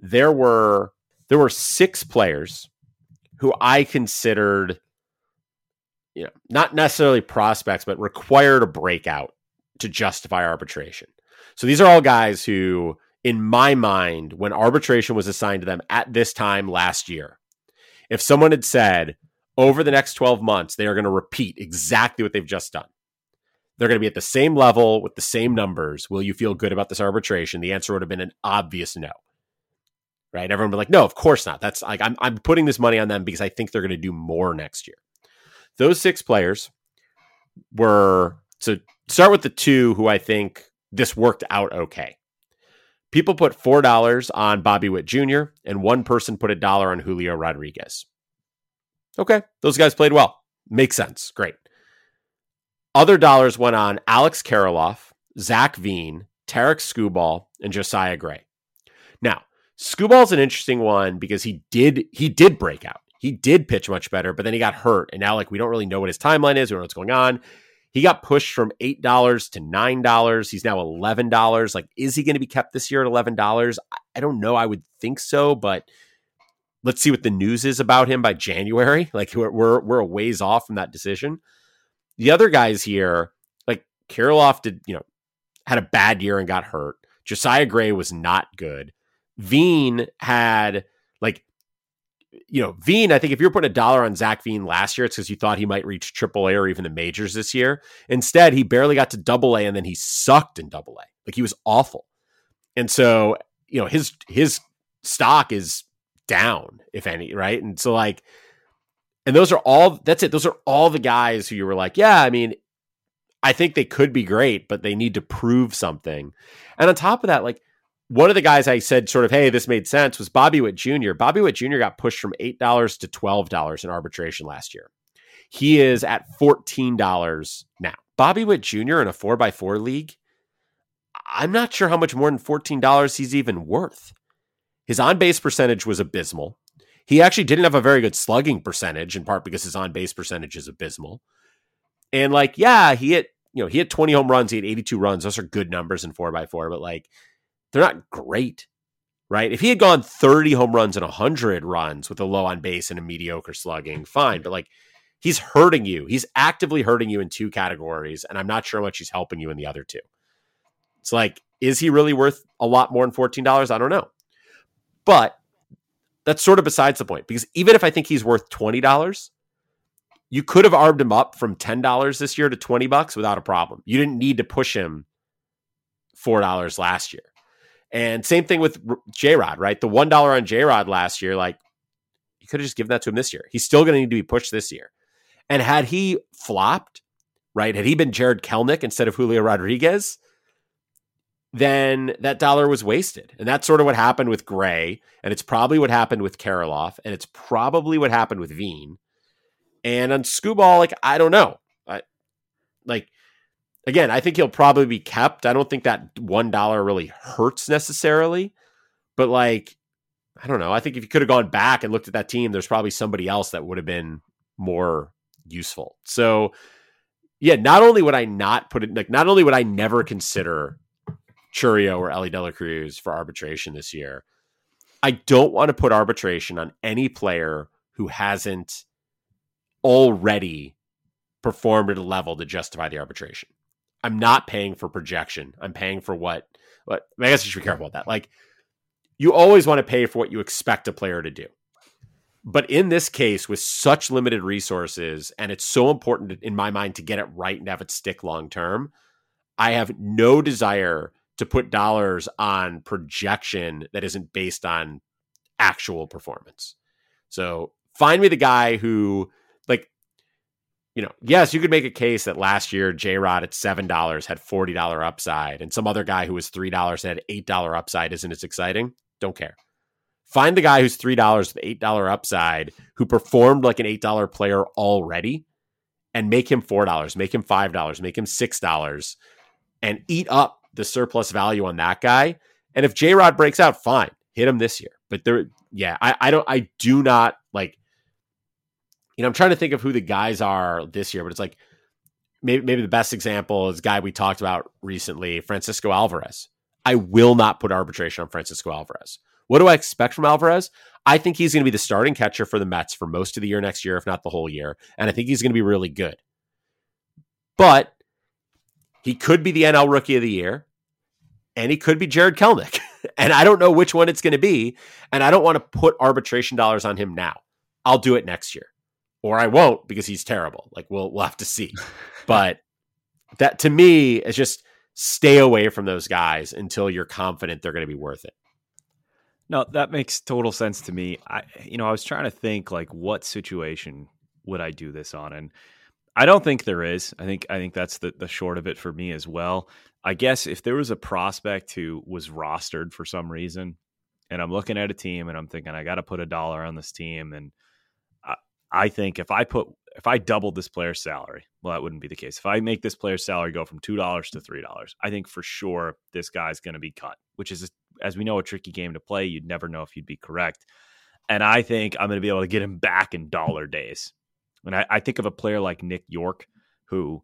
there were there were six players who I considered, you know, not necessarily prospects, but required a breakout to justify arbitration. So these are all guys who, in my mind, when arbitration was assigned to them at this time last year, if someone had said over the next 12 months, they are going to repeat exactly what they've just done. They're going to be at the same level with the same numbers. Will you feel good about this arbitration? The answer would have been an obvious no right? Everyone would be like, no, of course not. That's like I'm I'm putting this money on them because I think they're going to do more next year. Those six players were to start with the two who I think this worked out okay. People put four dollars on Bobby Witt Jr. and one person put a dollar on Julio Rodriguez. Okay, those guys played well. Makes sense. Great. Other dollars went on Alex Kirilloff, Zach Veen, Tarek Skubal, and Josiah Gray. Now, Skubal's an interesting one because he did he did break out. He did pitch much better, but then he got hurt, and now like we don't really know what his timeline is. We don't know what's going on. He got pushed from eight dollars to nine dollars. He's now eleven dollars. Like, is he going to be kept this year at eleven dollars? I don't know. I would think so, but let's see what the news is about him by January. Like, we're we're, we're a ways off from that decision. The other guys here, like Kirilloff, did you know had a bad year and got hurt. Josiah Gray was not good. Veen had you know, Veen, I think if you're putting a dollar on Zach Veen last year, it's because you thought he might reach triple A or even the majors this year. Instead, he barely got to double A and then he sucked in double A. Like he was awful. And so, you know, his his stock is down, if any, right? And so like and those are all that's it. Those are all the guys who you were like, yeah, I mean, I think they could be great, but they need to prove something. And on top of that, like one of the guys I said sort of, hey, this made sense was Bobby Witt Jr. Bobby Witt Jr. got pushed from $8 to $12 in arbitration last year. He is at $14 now. Bobby Witt Jr. in a 4x4 league, I'm not sure how much more than $14 he's even worth. His on base percentage was abysmal. He actually didn't have a very good slugging percentage, in part because his on base percentage is abysmal. And like, yeah, he hit, you know, he hit 20 home runs, he had 82 runs. Those are good numbers in 4x4, but like, they're not great, right? If he had gone 30 home runs and 100 runs with a low on base and a mediocre slugging, fine. But like, he's hurting you. He's actively hurting you in two categories. And I'm not sure how much he's helping you in the other two. It's like, is he really worth a lot more than $14? I don't know. But that's sort of besides the point because even if I think he's worth $20, you could have armed him up from $10 this year to 20 bucks without a problem. You didn't need to push him $4 last year. And same thing with J Rod, right? The $1 on J Rod last year, like you could have just given that to him this year. He's still going to need to be pushed this year. And had he flopped, right? Had he been Jarred Kelenic instead of Julio Rodriguez, then that dollar was wasted. And that's sort of what happened with Gray. And it's probably what happened with Kirilloff. And it's probably what happened with Veen. And on Skubal, like, I don't know. I, like, again, I think he'll probably be kept. I don't think that one dollar really hurts necessarily, but like, I don't know. I think if you could have gone back and looked at that team, there's probably somebody else that would have been more useful. So, yeah, not only would I not put it like, not only would I never consider Chourio or Elly De La Cruz for arbitration this year, I don't want to put arbitration on any player who hasn't already performed at a level to justify the arbitration. I'm not paying for projection. I'm paying for what what I guess you should be careful with that. Like you always want to pay for what you expect a player to do. But in this case, with such limited resources, and it's so important in my mind to get it right and have it stick long term, I have no desire to put dollars on projection that isn't based on actual performance. So find me the guy who, you know, yes, you could make a case that last year J Rod at seven dollars had forty dollar upside, and some other guy who was three dollars had eight dollar upside isn't as exciting. Don't care. Find the guy who's three dollars with eight dollar upside who performed like an eight dollar player already, and make him four dollars, make him five dollars, make him six dollars, and eat up the surplus value on that guy. And if J Rod breaks out, fine, hit him this year. But there, yeah, I, I don't, I do not. You know, I'm trying to think of who the guys are this year, but it's like maybe maybe the best example is guy we talked about recently, Francisco Alvarez. I will not put arbitration on Francisco Alvarez. What do I expect from Alvarez? I think he's going to be the starting catcher for the Mets for most of the year next year, if not the whole year. And I think he's going to be really good. But he could be the NL Rookie of the Year, and he could be Jarred Kelenic. and I don't know which one it's going to be. And I don't want to put arbitration dollars on him now. I'll do it next year, or I won't because he's terrible. Like we'll we'll have to see. but that to me is just stay away from those guys until you're confident they're going to be worth it. No, that makes total sense to me. I, you know, I was trying to think like what situation would I do this on, and I don't think there is. I think I think that's the the short of it for me as well. I guess if there was a prospect who was rostered for some reason, and I'm looking at a team and I'm thinking I got to put a dollar on this team, and I, think if I put if I doubled this player's salary, well, that wouldn't be the case. If I make this player's salary go from two dollars to three dollars, I think for sure this guy's going to be cut, which is as we know, a tricky game to play. You'd never know if you'd be correct. And I think I'm going to be able to get him back in dollar days. And I, I think of a player like Nick York, who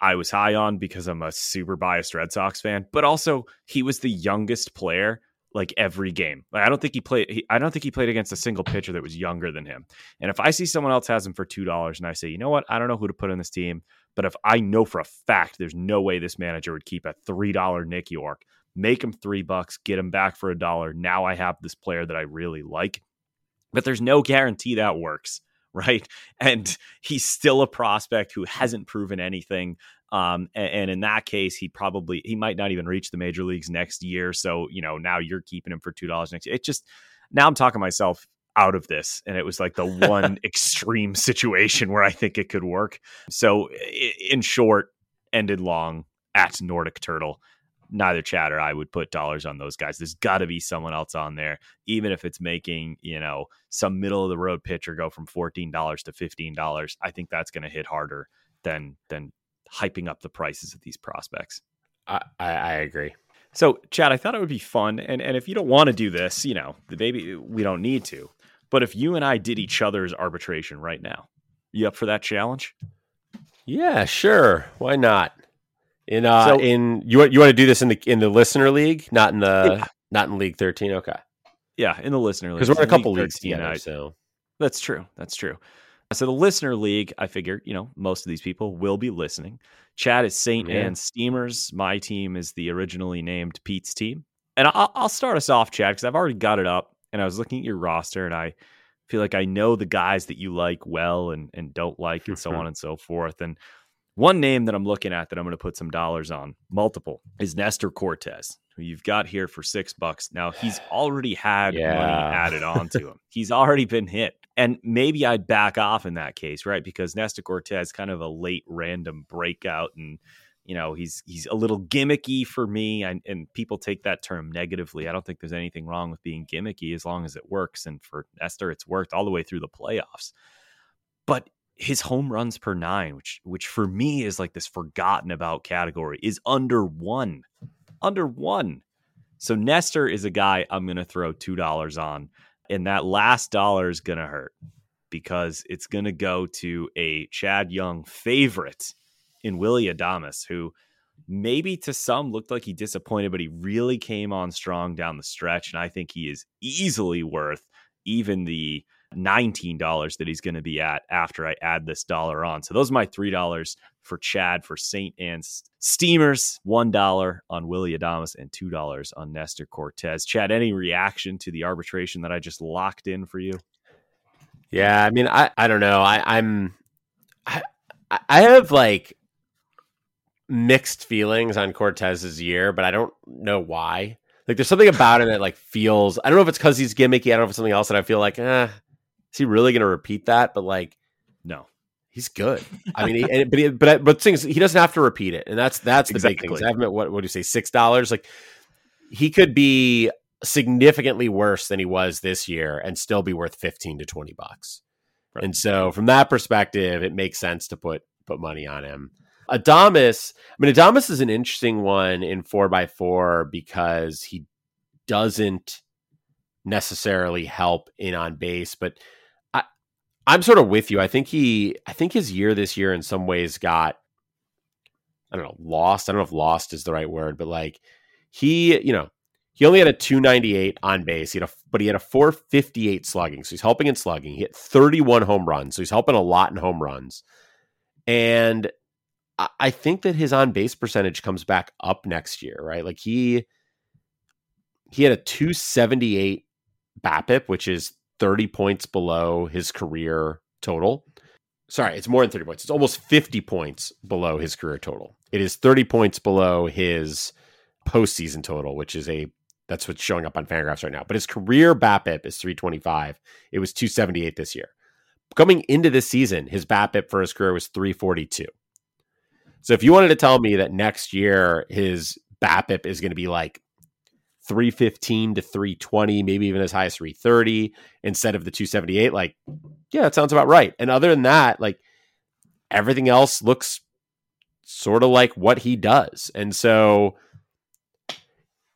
I was high on because I'm a super biased Red Sox fan, but also he was the youngest player like every game. Like, I don't think he played. He, I don't think he played against a single pitcher that was younger than him. And if I see someone else has him for two dollars, and I say, you know what, I don't know who to put in this team, but if I know for a fact there's no way this manager would keep a three dollar Nick York, make him three bucks, get him back for a dollar. Now I have this player that I really like. But there's no guarantee that works, right? And he's still a prospect who hasn't proven anything. Um, and, and, in that case, he probably he might not even reach the major leagues next year. So you know now you're keeping him for two dollars next year. It just now I'm talking myself out of this, and it was like the one extreme situation where I think it could work. So in short, ended long at Nordic Turtle neither Chad or I would put dollars on those guys. There's got to be someone else on there, even if it's making you know some middle of the road pitcher go from fourteen dollars to fifteen dollars. I think that's going to hit harder than than hyping up the prices of these prospects. I, I agree. So, Chad, I thought it would be fun, and and if you don't want to do this, you know, maybe we don't need to. But if you and I did each other's arbitration right now, you up for that challenge? Yeah, sure. Why not? In uh, so, in you want you want to do this in the in the listener league, not in the yeah. not in League Thirteen. Okay. Yeah, in the listener league because we're in a couple leagues together. I, so that's true. That's true. So the listener league, I figure, you know, most of these people will be listening. Chad is Saint yeah. Ann Steamers. My team is the originally named Pete's team. And I'll, I'll start us off, Chad, because I've already got it up and I was looking at your roster and I feel like I know the guys that you like well and, and don't like and so on and so forth. And one name that I'm looking at that I'm going to put some dollars on, multiple, is Nestor Cortes, who you've got here for six bucks. Now he's already had yeah. money added on to him. He's already been hit. And maybe I'd back off in that case, right? Because Nestor Cortes kind of a late random breakout and you know he's he's a little gimmicky for me and, and people take that term negatively i don't think there's anything wrong with being gimmicky as long as it works and for nestor it's worked all the way through the playoffs but his home runs per nine, which which for me is like this forgotten about category, is under one. Under one. So Nestor is a guy I'm gonna throw two dollars on. And that last dollar is gonna hurt because it's gonna go to a Chad Young favorite in Willy Adames, who maybe to some looked like he disappointed, but he really came on strong down the stretch. And I think he is easily worth even the $19 that he's going to be at after I add this dollar on. So those are my $3 for Chad for St. Ann's Steamers, $1 on Willy Adames, and $2 on Nestor Cortes. Chad, any reaction to the arbitration that I just locked in for you? Yeah, I mean, I, I don't know. I, I'm I, I have like mixed feelings on Cortes's year, but I don't know why. Like, there's something about him that like feels. I don't know if it's because he's gimmicky. I don't know if it's something else that I feel like, eh, is he really going to repeat that? But like, no, he's good. I mean, he, but he, but but things he doesn't have to repeat it, and that's that's the exactly. big thing. I haven't what what do you say six dollars? Like, he could be significantly worse than he was this year and still be worth fifteen to twenty bucks. Right. And so, from that perspective, it makes sense to put put money on him. Adames, I mean, Adames is an interesting one in four by four because he doesn't necessarily help in on base, but I'm sort of with you. I think he, I think his year this year in some ways got, I don't know, lost. I don't know if lost is the right word, but like he, you know, he only had a 298 on base. He had a, but he had a 458 slugging. So he's helping in slugging. He hit 31 home runs. So he's helping a lot in home runs. And I think that his on base percentage comes back up next year, right? Like he he had a 278 BABIP, which is 30 points below his career total. Sorry, it's more than 30 points. It's almost 50 points below his career total. It is 30 points below his postseason total, which is a that's what's showing up on Fangraphs right now. But his career BABIP is 325. It was 278 this year. Coming into this season, his BABIP for his career was 342. So if you wanted to tell me that next year his BABIP is going to be like 315 to 320, maybe even as high as 330 instead of the 278, like, yeah, that sounds about right. And other than that, like everything else looks sort of like what he does. And so,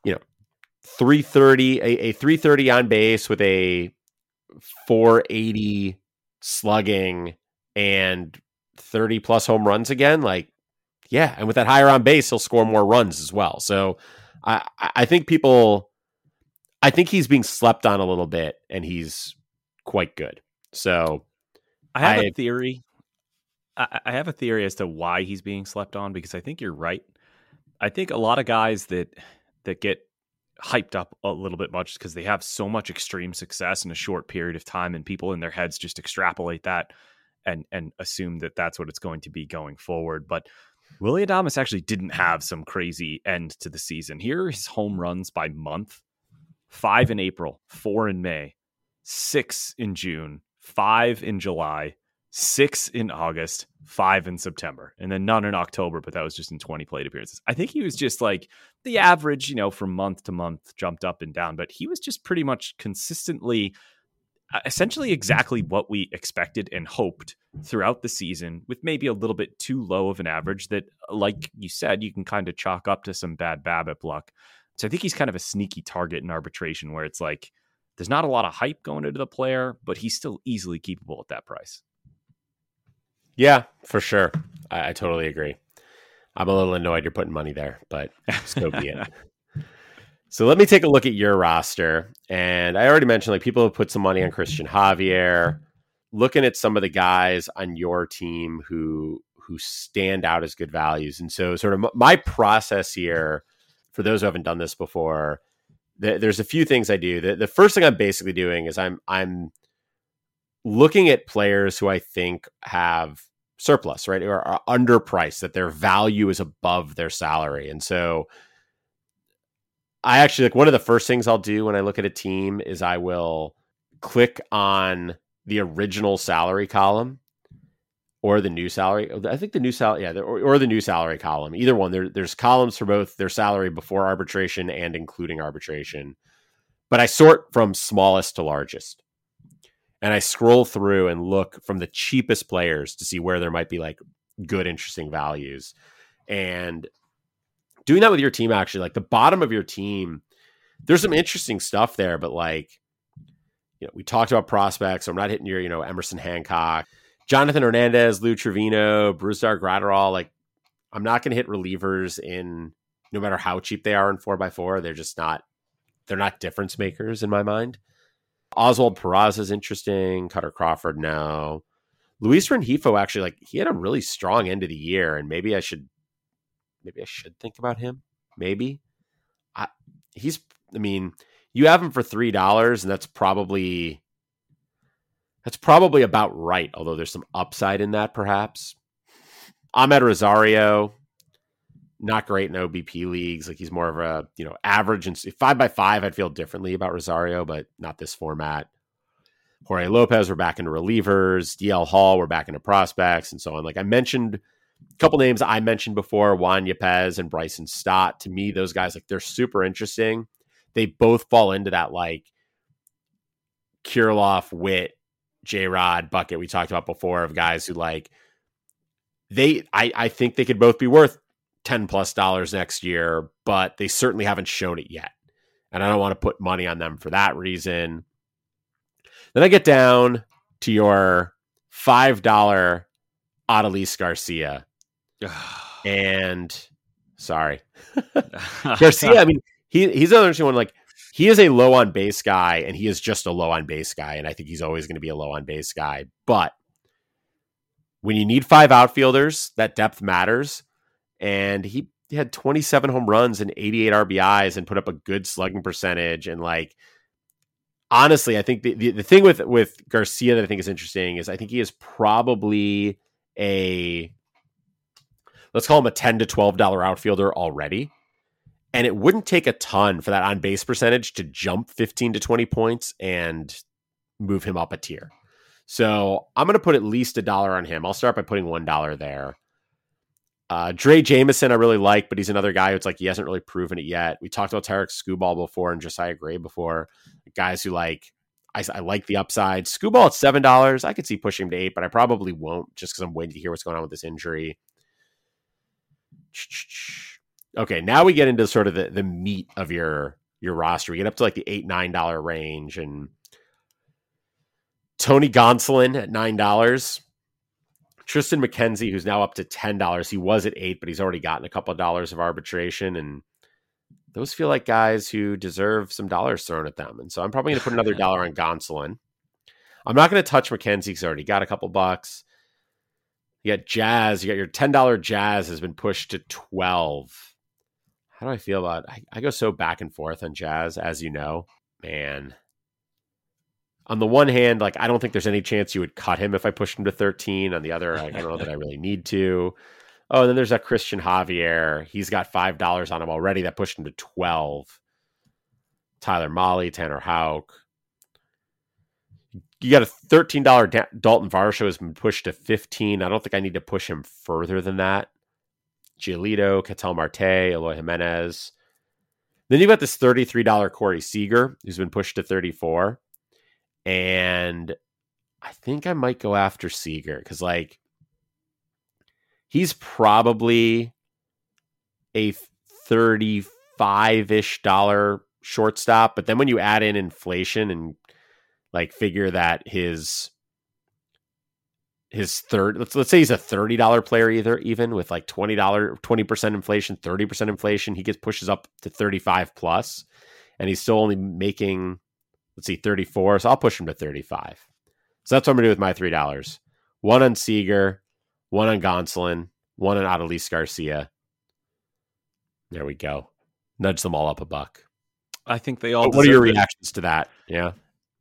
you know, 330, a, a 330 on base with a 480 slugging and 30 plus home runs again, like yeah, and with that higher on base, he'll score more runs as well. So I I think people I think he's being slept on a little bit and he's quite good. So I have I, a theory. I, I have a theory as to why he's being slept on because I think you're right. I think a lot of guys that that get hyped up a little bit much because they have so much extreme success in a short period of time and people in their heads just extrapolate that and and assume that that's what it's going to be going forward but Willy Adames actually didn't have some crazy end to the season. Here are his home runs by month five in April, four in May, six in June, five in July, six in August, five in September, and then none in October, but that was just in 20 plate appearances. I think he was just like the average, you know, from month to month jumped up and down, but he was just pretty much consistently Uh, essentially exactly what we expected and hoped throughout the season, with maybe a little bit too low of an average that, like you said, you can kind of chalk up to some bad BABIP luck. So I think he's kind of a sneaky target in arbitration where it's like there's not a lot of hype going into the player, but he's still easily keepable at that price. Yeah, for sure. I, I totally agree. I'm a little annoyed you're putting money there, but so be it. So let me take a look at your roster. And I already mentioned like people have put some money on Christian Javier. Looking at some of the guys on your team who who stand out as good values. And so sort of my process here for those who haven't done this before, th- there's a few things I do. The, the first thing I'm basically doing is I'm I'm looking at players who I think have surplus, right? Or are underpriced, that their value is above their salary. And so I actually like one of the first things I'll do when I look at a team is I will click on the original salary column or the new salary. Oh, I think the new salary, yeah, or, or, the new salary column. Either one. There, there's columns for both their salary before arbitration and including arbitration. But I sort from smallest to largest, and I scroll through and look from the cheapest players to see where there might be like good, interesting values. And doing that with your team actually like the bottom of your team there's some interesting stuff there but like you know we talked about prospects i'm not hitting your you know emerson hancock jonathan hernandez lou trivino brusdar graterol like I'm not going to hit relievers in no matter how cheap they are in four by four. They're just not they're not difference makers in my mind. Oswald Peraza is interesting. Kutter Crawford, no. Luis Rengifo actually like he had a really strong end of the year, and maybe I should maybe I should think about him. Maybe I he's I mean you have him for three dollars, and that's probably that's probably about right. Although there's some upside in that, perhaps. Amed Rosario, not great in OBP leagues. Like he's more of a you know average and five by five. I'd feel differently about Rosario, but not this format. Jorge Lopez, we're back into relievers. DL Hall, we're back into prospects, and so on. Like I mentioned, a couple names I mentioned before: Juan Yepez and Bryson Stott. To me, those guys like they're super interesting. They both fall into that like Kirilloff, Witt, J Rod bucket we talked about before of guys who like they. I I think they could both be worth 10 plus dollars next year, but they certainly haven't shown it yet. And I don't want to put money on them for that reason. Then I get down to your $5 Adolis Garcia. and sorry. Garcia, I mean, he he's another interesting one. Like he is a low on base guy, and he is just a low on base guy. And I think he's always going to be a low on base guy. But when you need five outfielders, that depth matters and he had 27 home runs and 88 RBIs and put up a good slugging percentage. And like, honestly, I think the, the, the, thing with, with Garcia that I think is interesting is I think he is probably a, let's call him a 10 to $12 outfielder already. And it wouldn't take a ton for that on base percentage to jump 15 to 20 points and move him up a tier. So I'm going to put at least a dollar on him. I'll start by putting $1 there. Uh, Drey Jameson, I really like, but he's another guy who's like he hasn't really proven it yet. We talked about Tarek Skubal before and Josiah Gray before, guys who like I, I like the upside. Skubal at seven dollars, I could see pushing him to eight, but I probably won't just because I'm waiting to hear what's going on with this injury. Okay, now we get into sort of the, the meat of your your roster. We get up to like the eight nine dollar range, and Tony Gonsolin at nine dollars. Tristan McKenzie, who's now up to ten dollars. He was at eight, but he's already gotten a couple of dollars of arbitration, and those feel like guys who deserve some dollars thrown at them. And so I'm probably going to put another dollar on Gonsolin. I'm not going to touch McKenzie because I already got a couple bucks. You got Jazz. You got your ten dollar Jazz has been pushed to twelve. How do I feel about? It? I, I go so back and forth on Jazz, as you know, man on the one hand, like I don't think there's any chance you would cut him if I pushed him to 13. On the other, I don't know that I really need to. Oh, and then there's that Christian Javier. He's got five dollars on him already. That pushed him to 12. Tyler Mahle, Tanner Houck. You got a $13 da- Dalton Varsho has been pushed to 15. I don't think I need to push him further than that. Giolito, Ketel Marte, Eloy Jimenez. Then you got this $33 Corey Seager, who's been pushed to 34 and I think I might go after Seager because like he's probably a thirty-five-ish dollar shortstop, but then when you add in inflation and like figure that his his third let's let's say he's a thirty dollar player either even with like twenty dollar twenty percent inflation, thirty percent inflation, he gets pushes up to thirty five plus, and he's still only making let's see, 34. So I'll push him to 35. So that's what I'm to do with my $3. One on Seager, one on Gonsolin, one on Adolis Garcia. There we go. Nudge them all up a buck. I think they all. what are your reactions to that? Yeah.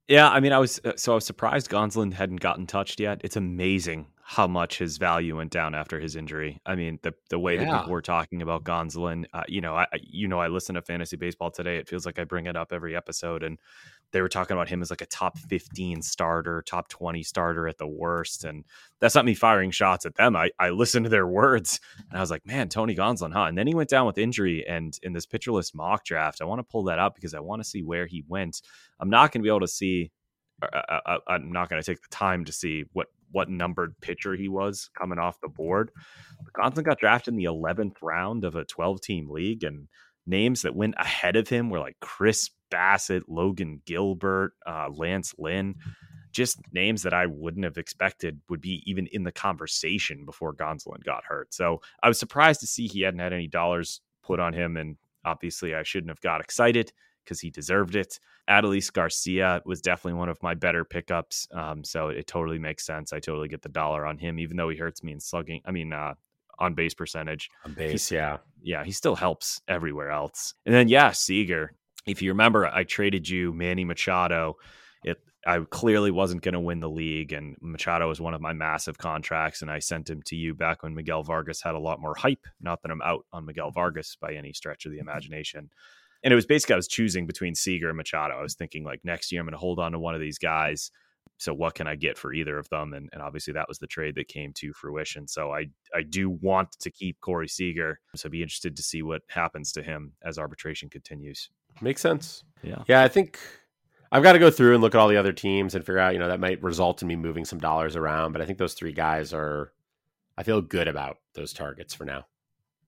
Yeah, I mean, I was uh, so I was surprised Gonsolin hadn't gotten touched yet. It's amazing how much his value went down after his injury. I mean, the the way yeah. that people were talking about Gonzalez, uh, you know, I you know, I listen to fantasy baseball today. It feels like I bring it up every episode, and they were talking about him as like a top 15 starter, top 20 starter at the worst. And that's not me firing shots at them. I, I listened to their words and I was like, man, Tony Gonzalez, huh? And then he went down with injury. And in this Pitcher List mock draft, I want to pull that up because I want to see where he went. I'm not going to be able to see, uh, uh, uh, I'm not going to take the time to see what what numbered pitcher he was coming off the board. Gonsolin got drafted in the 11th round of a 12 team league and names that went ahead of him were like Chris Bassitt, Logan Gilbert, uh, Lance Lynn. just names that I wouldn't have expected would be even in the conversation before Gonsolin got hurt. So I was surprised to see he hadn't had any dollars put on him. And obviously, I shouldn't have got excited because he deserved it. Adolis Garcia was definitely one of my better pickups. Um, so it totally makes sense. I totally get the dollar on him, even though he hurts me in slugging. I mean, uh, on base percentage. On base, yeah. Yeah, he still helps everywhere else. And then, yeah, Seager. If you remember, I traded you Manny Machado. It I clearly wasn't going to win the league, and Machado was one of my massive contracts, and I sent him to you back when Miguel Vargas had a lot more hype. Not that I'm out on Miguel Vargas by any stretch of the imagination. And it was basically I was choosing between Seager and Machado. I was thinking like next year I'm going to hold on to one of these guys so what can I get for either of them? And, and obviously that was the trade that came to fruition. So I I do want to keep Corey Seager. So I'd be interested to see what happens to him as arbitration continues. Makes sense. Yeah. Yeah, I think I've got to go through and look at all the other teams and figure out, you know, that might result in me moving some dollars around. But I think those three guys are I feel good about those targets for now.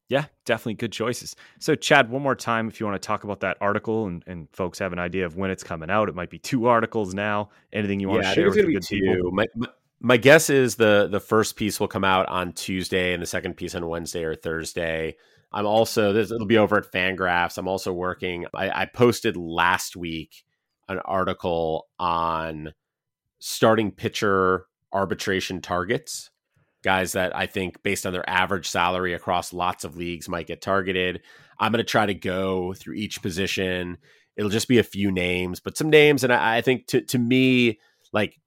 Yeah, definitely good choices. So, Chad, one more time, if you want to talk about that article and, and folks have an idea of when it's coming out, it might be two articles now. Anything you want yeah, to share with the good two. people? My, my, my guess is the the first piece will come out on Tuesday and the second piece on Wednesday or Thursday. I'm also this it'll be over at Fangraphs. I'm also working. I, I posted last week an article on starting pitcher arbitration targets guys that I think, based on their average salary across lots of leagues, might get targeted. I'm going to try to go through each position. It'll just be a few names, but some names. And I, I think to, to me, like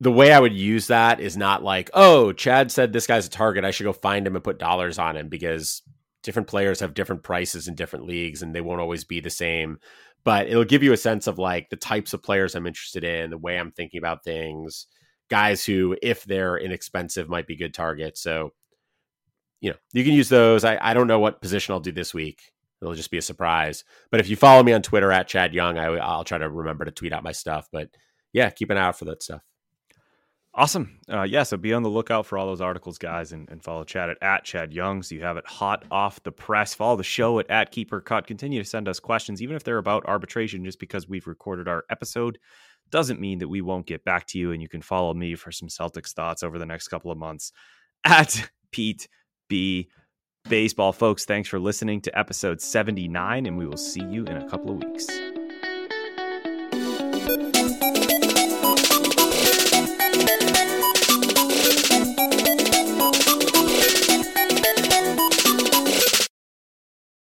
the way I would use that is not like, oh, Chad said this guy's a target. I should go find him and put dollars on him because different players have different prices in different leagues and they won't always be the same. But it'll give you a sense of like the types of players I'm interested in, the way I'm thinking about things guys who, if they're inexpensive, might be good targets. So, you know, you can use those. I, I don't know what position I'll do this week. It'll just be a surprise. But if you follow me on Twitter at Chad Young, I, I'll try to remember to tweet out my stuff. But yeah, keep an eye out for that stuff. Awesome. Uh, yeah, so be on the lookout for all those articles, guys, and, and follow Chad at, at Chad Young so you have it hot off the press. Follow the show at, at Keep or Kut. Continue to send us questions, even if they're about arbitration, just because we've recorded our episode doesn't mean that we won't get back to you and you can follow me for some Celtics thoughts over the next couple of months at Pete B. Baseball. Folks, thanks for listening to episode 79, and we will see you in a couple of weeks.